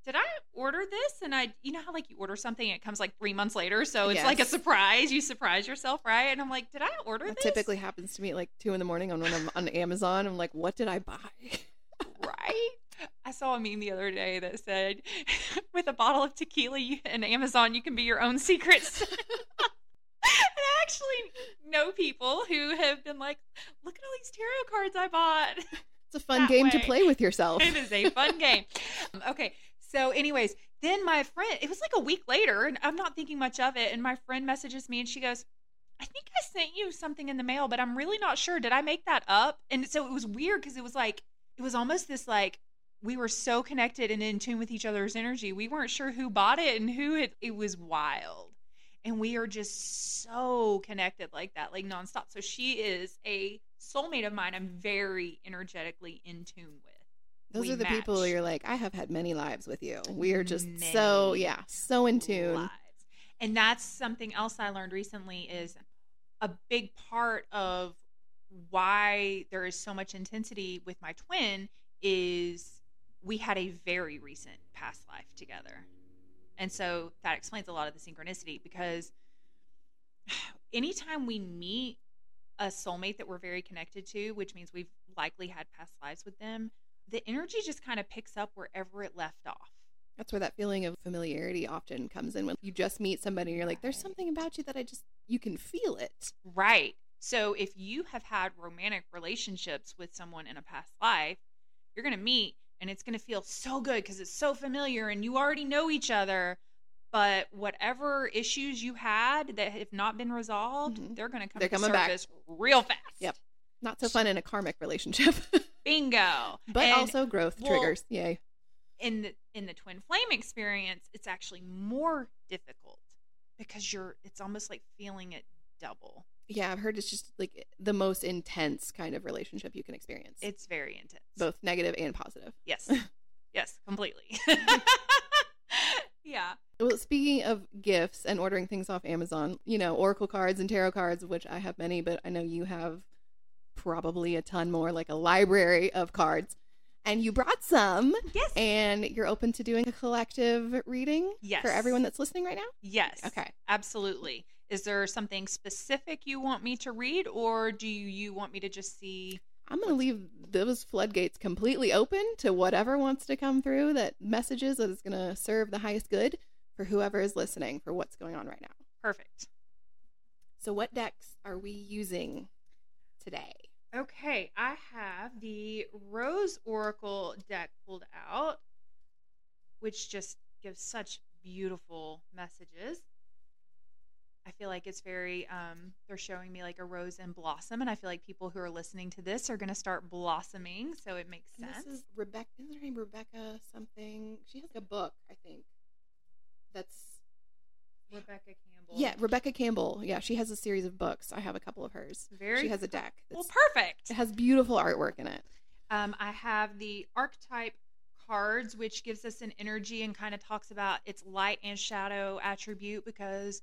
did I order this? And I, you know how like you order something, and it comes like three months later, so it's like a surprise. You surprise yourself, right? And I'm like, did I order That this? typically happens to me at like two in the morning on when I'm on Amazon. I'm like, what did I buy? right? I saw a meme the other day that said, <laughs> with a bottle of tequila and Amazon, you can be your own secrets. <laughs> and I actually know people who have been like, look at all these tarot cards I bought. It's a fun That game to play with yourself. it is a fun <laughs> game. Okay. So, anyways, then my friend, it was like a week later, and I'm not thinking much of it. And my friend messages me and she goes, I think I sent you something in the mail, but I'm really not sure. Did I make that up? And so it was weird because it was like, it was almost this like, we were so connected and in tune with each other's energy. We weren't sure who bought it and who it, it was wild. And we are just so connected like that, like nonstop. So she is a soulmate of mine. I'm very energetically in tune with. Those are the people you're like, I have had many lives with you. We are just so, yeah, so in tune. lives. And that's something else I learned recently is a big part of why there is so much intensity with my twin is we had a very recent past life together. And so that explains a lot of the synchronicity because <sighs> anytime we meet a soulmate that we're very connected to, which means we've likely had past lives with them, the energy just kind of picks up wherever it left off. That's where that feeling of familiarity often comes in when you just meet somebody and you're like, there's something about you that I just, you can feel it. Right. So if you have had romantic relationships with someone in a past life, you're going to meet and it's going to feel so good because it's so familiar and you already know each other. But whatever issues you had that have not been resolved, Mhm. they're going to come They're to coming back. real fast. Yep. Not so fun in a karmic relationship, <laughs> Bingo. but And also growth well, triggers. Yay. in the in the twin flame experience, it's actually more difficult because you're it's almost like feeling it double. Yeah, I've heard it's just like the most intense kind of relationship you can experience. It's very intense. both negative and positive. Yes. <laughs> yes, completely. <laughs> yeah. Well, speaking of gifts and ordering things off Amazon, you know, oracle cards and tarot cards, which I have many, but I know you have probably a ton more, like a library of cards. And you brought some, Yes. and you're open to doing a collective reading Yes. for everyone that's listening right now? yes. Okay. Absolutely. Is there something specific you want me to read or do you want me to just see I'm going to leave those floodgates completely open to whatever wants to come through that messages that is going to serve the highest good for whoever is listening for what's going on right now. perfect? So, what decks are we using today? Okay, I have the Rose Oracle deck pulled out, which just gives such beautiful messages. I feel like it's very, um, they're showing me like a rose in blossom, and I feel like people who are listening to this are going to start blossoming, so it makes And sense. This is Rebecca. Isn't her name Rebecca something? She has a book, I think. That's Rebecca Campbell. Yeah, Rebecca Campbell. Yeah, she has a series of books. I have a couple of hers. Very She has a deck. Well, perfect. it has beautiful artwork in it. Um, I have the archetype cards, which gives us an energy and kind of talks about its light and shadow attribute because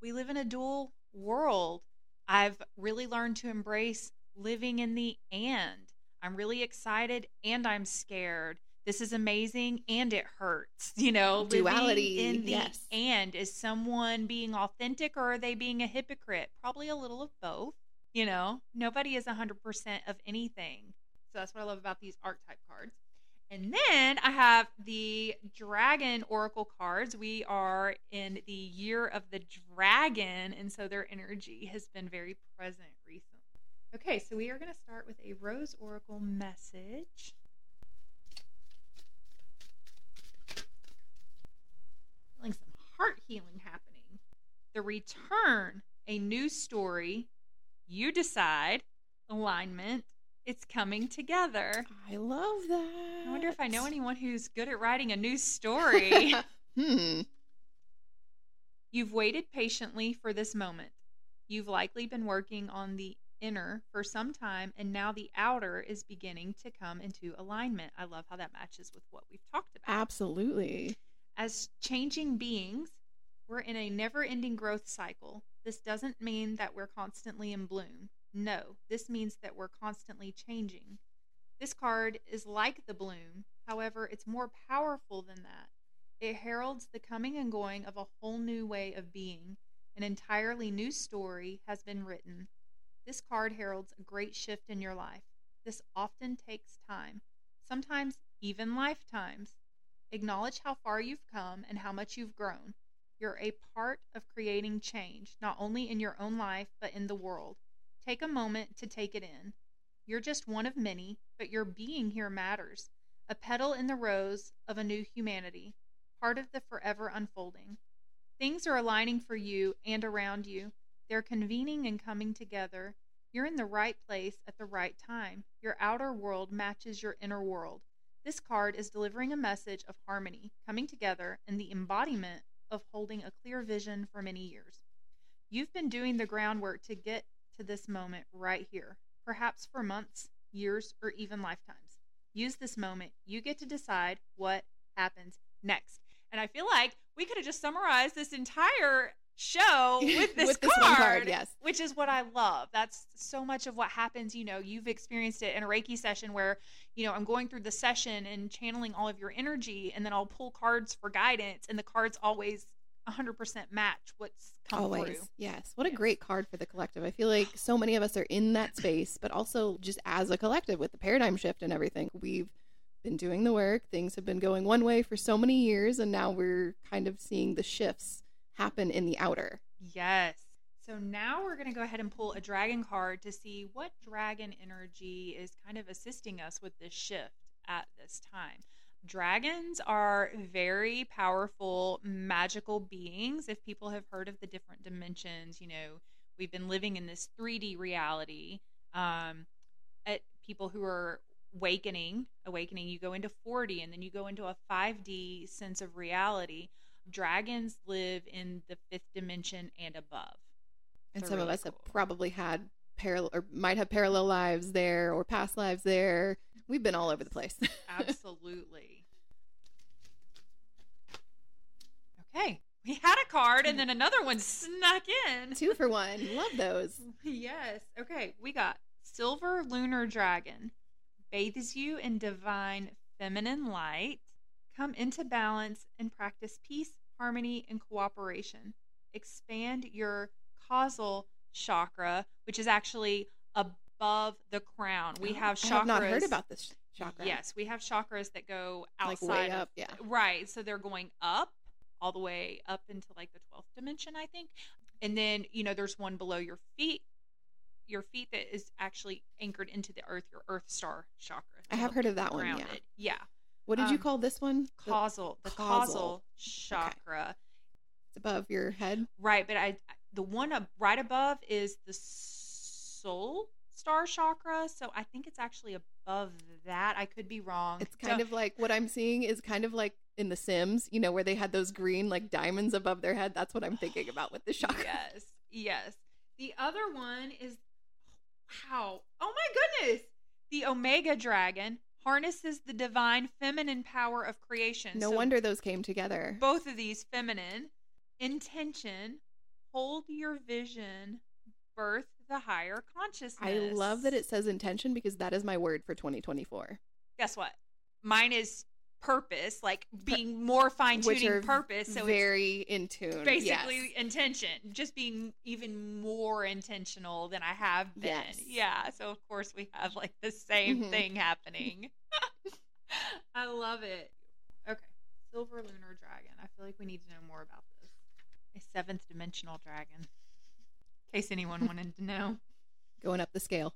we live in a dual world. I've really learned to embrace living in the and. I'm really excited and I'm scared. This is amazing and it hurts. <laughs> You know, Duality, in the yes. and is someone being authentic or are they being a hypocrite? Probably a little of both. You know, nobody is 100% of anything. So that's what I love about these archetype cards. And then I have the Dragon Oracle cards. We are in the year of the dragon, and so their energy has been very present recently. Okay, so we are going to start with a Rose Oracle message. Feeling some heart healing happening. The return, a new story. You decide, alignment, It's coming together. I love that. I wonder if I know anyone who's good at writing a new <laughs> story. hmm. You've waited patiently for this moment. You've likely been working on the inner for some time, and now the outer is beginning to come into alignment. I love how that matches with what we've talked about. Absolutely. As changing beings, we're in a never ending growth cycle. This doesn't mean that we're constantly in bloom. No, this means that we're constantly changing. This card is like the bloom, however, it's more powerful than that. It heralds the coming and going of a whole new way of being. An entirely new story has been written. This card heralds a great shift in your life. This often takes time, sometimes even lifetimes. Acknowledge how far you've come and how much you've grown. You're a part of creating change, not only in your own life, but in the world. Take a moment to take it in. You're just one of many, but your being here matters. A petal in the rose of a new humanity, part of the forever unfolding. Things are aligning for you and around you. They're convening and coming together. You're in the right place at the right time. Your outer world matches your inner world. This card is delivering a message of harmony, coming together, and the embodiment of holding a clear vision for many years. You've been doing the groundwork to get to this moment right here, perhaps for months, years, or even lifetimes. Use this moment. You get to decide what happens next. And I feel like we could have just summarized this entire show <laughs> with this, With card, one card, yes. which is what I love. That's so much of what happens. You know, you've experienced it in a Reiki session where, you know, I'm going through the session and channeling all of your energy, and then I'll pull cards for guidance, and the cards always 100% match what's come Always. through. Yes. What a great card for the collective. I feel like <sighs> so many of us are in that space, but also just as a collective with the paradigm shift and everything. We've been doing the work. Things have been going one way for so many years, and now we're kind of seeing the shifts happen in the outer. Yes. So now we're going to go ahead and pull a dragon card to see what dragon energy is kind of assisting us with this shift at this time. Dragons are very powerful, magical beings. If people have heard of the different dimensions, you know, we've been living in this 3D reality. Um, at people who are awakening, awakening, you go into 4D and then you go into a 5D sense of reality dragons live in the fifth dimension and above. And They're some of really us have probably had parallel or might have parallel lives there or past lives there. We've been all over the place. <laughs> Absolutely. Okay. We had a card and then another one snuck in. Two for one. Love those. <laughs> Yes. Okay. We got Silver Lunar Dragon. Bathes you in divine feminine light. Come into balance and practice peace, harmony, and cooperation. Expand your causal chakra, which is actually above the crown. We Oh, have chakras. I have not heard about this chakra. Yes, we have chakras that go outside. Like way of- up, yeah. Right. So they're going up all the way up into like the 12th dimension, I think. And then, you know, there's one below your feet. Your feet that is actually anchored into the earth, your earth star chakra. I have heard of that one, yeah. Yeah. What did you Um, call this one? Causal, the causal. causal chakra. It's above your head. Right, but I the one up right above is the soul star chakra, so I think it's actually above that. I could be wrong. It's kind So- of like what I'm seeing is kind of like in The Sims, you know, where they had those green like diamonds above their head. That's what I'm thinking about with the chakra. Yes, yes. The other one is wow. Oh my goodness. The Omega Dragon harnesses the divine feminine power of creation. No So wonder those came together. both of these feminine intention, hold your vision, birth the higher consciousness. I love that it says intention because that is my word for 2024. Guess what? Mine is purpose, like being more fine tuning purpose. So it's very in tune. basically Yes. intention just being even more intentional than i have been Yes. yeah so of course we have like the same Mhm. thing happening <laughs> <laughs> i love it okay silver lunar dragon i feel like we need to know more about this a seventh dimensional dragon in case anyone wanted to know <laughs> going up the scale.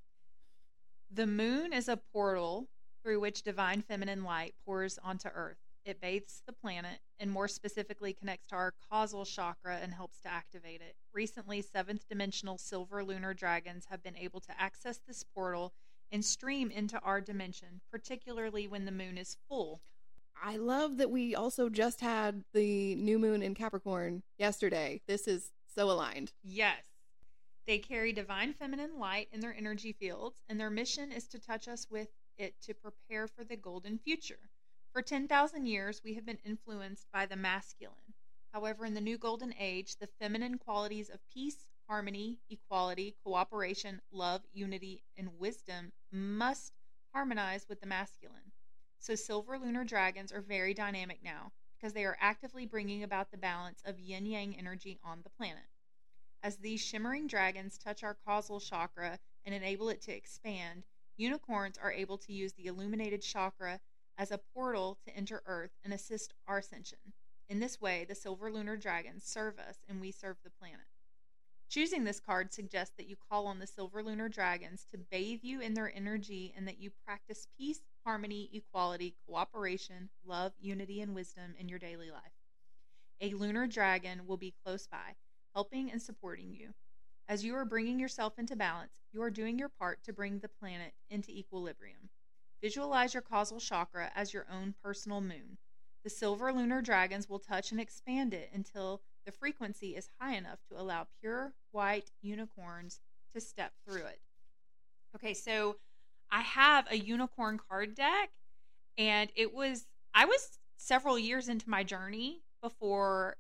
the moon is a portal through which divine feminine light pours onto Earth. It bathes the planet and more specifically connects to our causal chakra and helps to activate it. Recently, seventh dimensional silver lunar dragons have been able to access this portal and stream into our dimension, particularly when the moon is full. I love that we also just had the new moon in Capricorn yesterday. This is so aligned. Yes. They carry divine feminine light in their energy fields, and their mission is to touch us with it to prepare for the golden future. For 10,000 years, we have been influenced by the masculine. However, in the new golden age, the feminine qualities of peace, harmony, equality, cooperation, love, unity, and wisdom must harmonize with the masculine. So, silver lunar dragons are very dynamic now because they are actively bringing about the balance of yin yang energy on the planet. As these shimmering dragons touch our causal chakra and enable it to expand, unicorns are able to use the illuminated chakra as a portal to enter Earth and assist our ascension. In this way, the silver lunar dragons serve us and we serve the planet. Choosing this card suggests that you call on the silver lunar dragons to bathe you in their energy and that you practice peace, harmony, equality, cooperation, love, unity, and wisdom in your daily life. A lunar dragon will be close by, helping and supporting you. As you are bringing yourself into balance, you are doing your part to bring the planet into equilibrium. Visualize your causal chakra as your own personal moon. The silver lunar dragons will touch and expand it until the frequency is high enough to allow pure white unicorns to step through it. Okay, so I have a unicorn card deck, and it was, I was several years into my journey before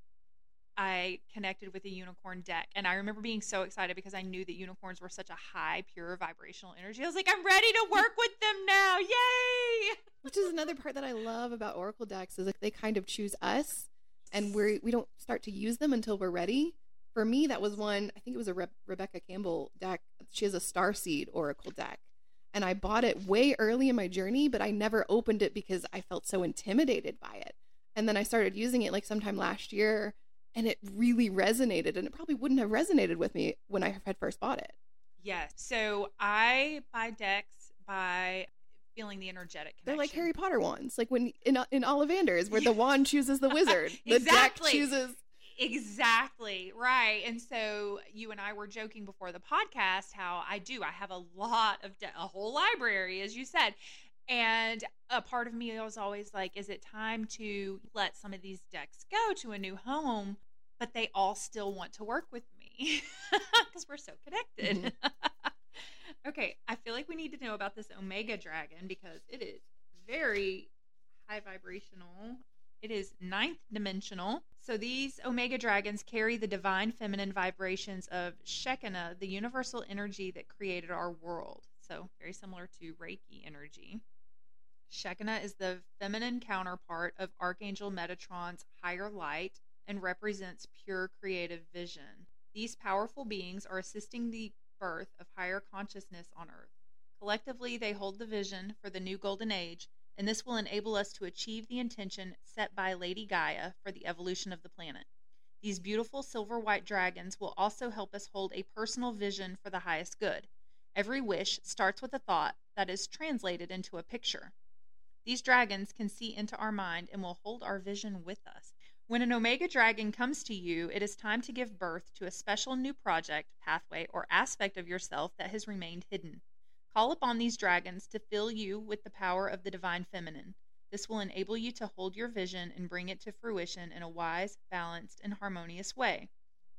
I connected with a unicorn deck. And I remember being so excited because I knew that unicorns were such a high, pure vibrational energy. I was like, I'm ready to work with them now. Yay! <laughs> Which is another part that I love about Oracle decks is like they kind of choose us and we we don't start to use them until we're ready. For me, that was one, I think it was a Re- Rebecca Campbell deck. She has a Star Seed Oracle deck. And I bought it way early in my journey, but I never opened it because I felt so intimidated by it. And then I started using it like sometime last year and it really resonated and it probably wouldn't have resonated with me when I had first bought it. Yes. So I buy decks by feeling the energetic connection. They're like Harry Potter wands, like when in in Ollivanders, where the <laughs> wand chooses the wizard, the exactly. deck chooses. Exactly right, and so you and I were joking before the podcast how I do. I have a lot of de- a whole library, as you said, and a part of me was always like, is it time to let some of these decks go to a new home? But they all still want to work with me <laughs> because we're so connected. Mm-hmm. <laughs> okay, I feel like we need to know about this Omega Dragon because it is very high vibrational. It is ninth dimensional. So these Omega Dragons carry the divine feminine vibrations of Shekinah, the universal energy that created our world. So very similar to Reiki energy. Shekinah is the feminine counterpart of Archangel Metatron's higher light and represents pure creative vision. These powerful beings are assisting the birth of higher consciousness on earth. Collectively, they hold the vision for the new golden age, and this will enable us to achieve the intention set by Lady Gaia for the evolution of the planet. These beautiful silver white dragons will also help us hold a personal vision for the highest good. Every wish starts with a thought that is translated into a picture. These dragons can see into our mind and will hold our vision with us. When an Omega dragon comes to you, it is time to give birth to a special new project, pathway, or aspect of yourself that has remained hidden. Call upon these dragons to fill you with the power of the divine feminine. This will enable you to hold your vision and bring it to fruition in a wise, balanced, and harmonious way.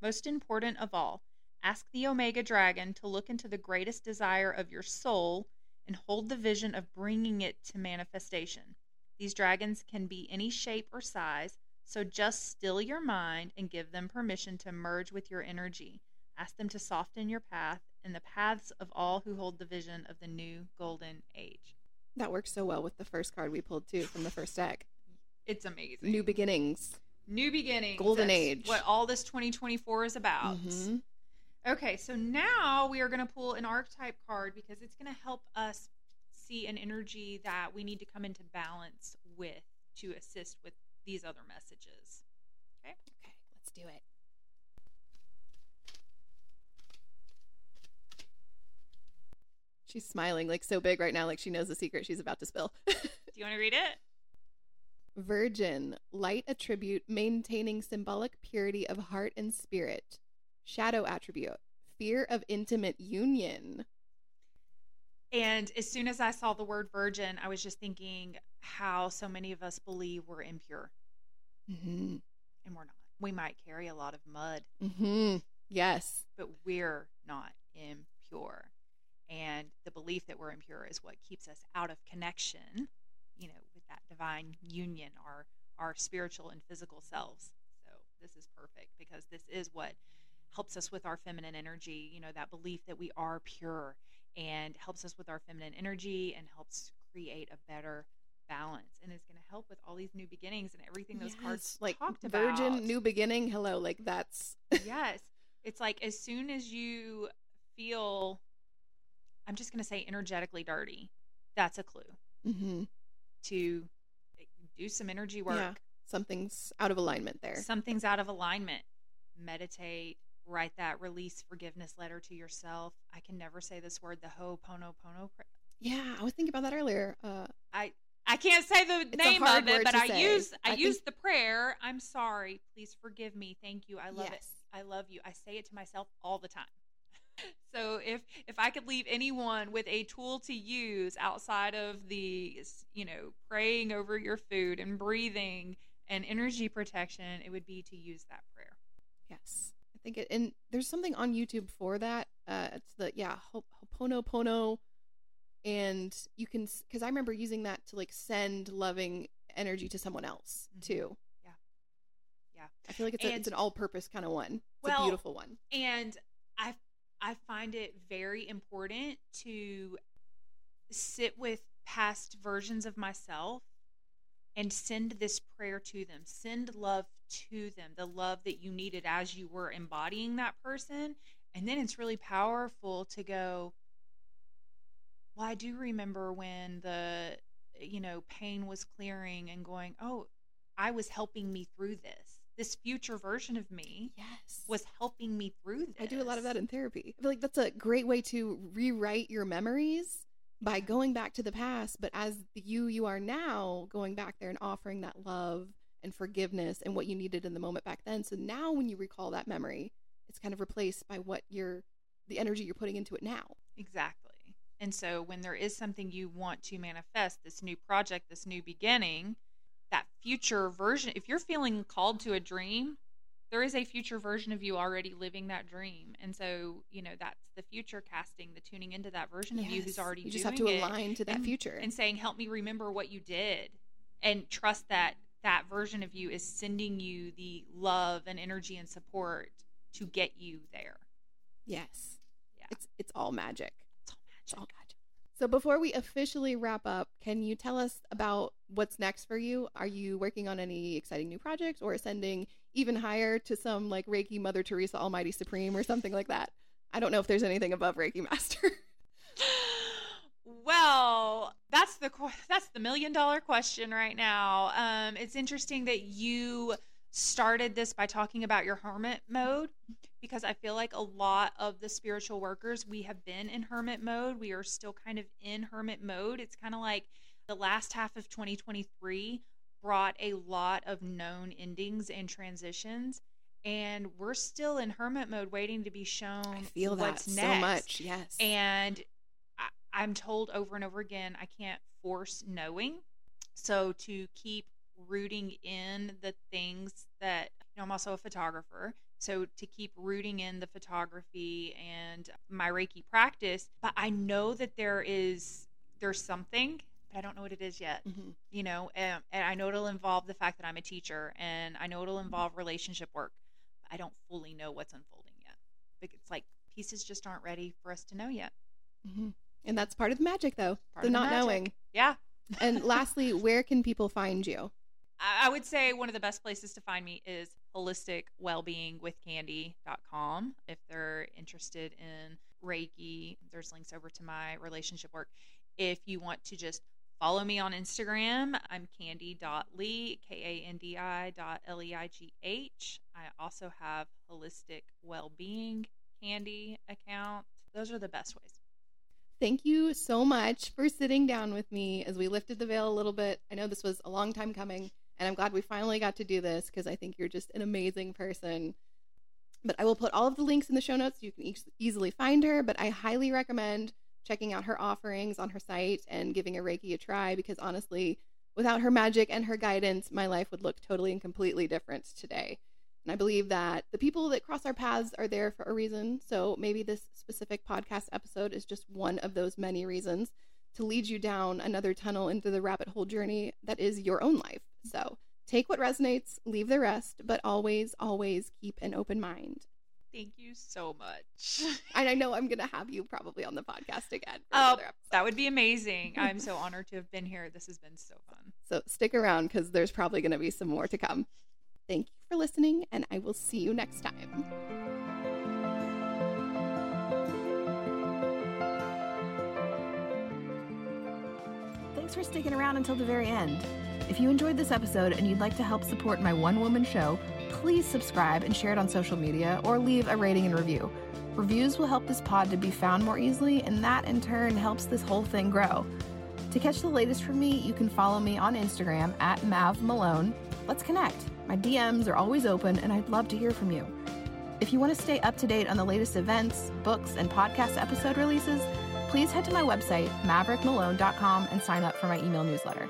Most important of all, ask the Omega dragon to look into the greatest desire of your soul and hold the vision of bringing it to manifestation. These dragons can be any shape or size, so just still your mind and give them permission to merge with your energy. Ask them to soften your path and the paths of all who hold the vision of the new golden age. That works so well with the first card we pulled too from the first deck. It's amazing. New beginnings. New beginnings. Golden That's age. What all this 2024 is about. Mm-hmm. Okay, so now we are going to pull an archetype card because it's going to help us see an energy that we need to come into balance with to assist with these other messages. Okay? Okay, let's do it. She's smiling like so big right now, like she knows the secret she's about to spill. <laughs> do you want to read it? Virgin, light attribute, maintaining symbolic purity of heart and spirit. Shadow attribute, fear of intimate union. And as soon as I saw the word virgin, I was just thinking how so many of us believe we're impure, Mm-hmm. and we're not. We might carry a lot of mud, Mm-hmm. Yes. but we're not impure. And the belief that we're impure is what keeps us out of connection, you know, with that divine union, our our spiritual and physical selves. So this is perfect because this is what helps us with our feminine energy, you know, that belief that we are pure and helps us with our feminine energy and helps create a better balance and is going to help with all these new beginnings and everything those cards like talked about. virgin, new beginning. Hello, like that's <laughs> yes. It's like as soon as you feel, I'm just going to say energetically dirty, that's a clue mm-hmm. to do some energy work. Yeah. something's out of alignment there. Something's out of alignment. Meditate, write that release forgiveness letter to yourself. I can never say this word, the Ho'oponopono. pr- Yeah, I was thinking about that earlier. Uh, I I can't say the a name of it, but I say. use I, I use think- the prayer. I'm sorry. Please forgive me. Thank you. I love it. I love you. I say it to myself all the time. <laughs> so if if I could leave anyone with a tool to use outside of the you know praying over your food and breathing and energy protection, it would be to use that prayer. Yes, I think it. And there's something on YouTube for that. Uh, it's the yeah Ho- Ho'oponopono, and you can because I remember using that to like send loving energy to someone else Mhm. too. Yeah. Yeah. I feel like it's a, it's an all-purpose kind of one. It's Well, a beautiful one. And I I find it very important to sit with past versions of myself and send this prayer to them. Send love to them, the love that you needed as you were embodying that person. And then it's really powerful to go, well, I do remember when the, you know, pain was clearing and going, oh, I was helping me through this. This future version of me Yes, was helping me through this. I do a lot of that in therapy. I feel like that's a great way to rewrite your memories by going back to the past, but as the you you are now, going back there and offering that love and forgiveness and what you needed in the moment back then. So now when you recall that memory, it's kind of replaced by what you're the energy you're putting into it now. Exactly. And so when there is something you want to manifest, this new project, this new beginning, that future version, if you're feeling called to a dream, there is a future version of you already living that dream. And so, you know, that's the future casting, the tuning into that version of you who's Yes. already you just have to align to that and- future. and saying, "Help me remember what you did." And trust that that version of you is sending you the love and energy and support to get you there. yes. Yeah. It's it's all magic. It's all It's all magic. magic. So before we officially wrap up, can you tell us about what's next for you? Are you working on any exciting new projects or ascending even higher to some like Reiki Mother Teresa Almighty Supreme or something like that? I don't know if there's anything above Reiki Master. <laughs> Well, that's the that's the million dollar question right now. Um, it's interesting that you started this by talking about your hermit mode because I feel like a lot of the spiritual workers we have been in hermit mode. We are still kind of in hermit mode. It's kind of like the last half of 2023 brought a lot of known endings and transitions and we're still in hermit mode waiting to be shown I feel that what's so much. Yes. And I, I'm told over and over again, I can't force knowing. So to keep rooting in the things that, you know, I'm also a photographer. So to keep rooting in the photography and my Reiki practice, but I know that there is, there's something, but I don't know what it is yet Mhm. you know and, and i know it'll involve the fact that i'm a teacher and i know it'll involve relationship work but i don't fully know what's unfolding yet it's like pieces just aren't ready for us to know yet Mhm. And that's part of the magic, though, Part the the not magic. knowing. yeah And lastly, <laughs> where can people find you? I would say one of the best places to find me is holisticwellbeingwithkandi.com. If they're interested in Reiki, there's links over to my relationship work. If you want to just follow me on Instagram, I'm kandi.leigh, K A N D I dot L E I G H. I also have Holistic Wellbeing Kandi account. Those are the best ways. Thank you so much for sitting down with me as we lifted the veil a little bit. I know this was a long time coming, and I'm glad we finally got to do this because I think you're just an amazing person. But I will put all of the links in the show notes so you can e- easily find her. But I highly recommend checking out her offerings on her site and giving a Reiki a try because honestly, without her magic and her guidance, my life would look totally and completely different today. And I believe that the people that cross our paths are there for a reason. So maybe this specific podcast episode is just one of those many reasons to lead you down another tunnel into the rabbit hole journey that is your own life. So take what resonates, leave the rest, but always, always keep an open mind. Thank you so much. <laughs> and I know I'm going to have you probably on the podcast again. Oh, that would be amazing. <laughs> I'm so honored to have been here. This has been so fun. So stick around because there's probably going to be some more to come. Thank you for listening, and I will see you next time. Thanks for sticking around until the very end. If you enjoyed this episode and you'd like to help support my one woman show, please subscribe and share it on social media or leave a rating and review. Reviews will help this pod to be found more easily, and that in turn helps this whole thing grow. To catch the latest from me, you can follow me on Instagram at Mav Malone. Let's connect. My DMs are always open, and I'd love to hear from you. If you want to stay up to date on the latest events, books, and podcast episode releases, please head to my website, maverickmalone.com, and sign up for my email newsletter.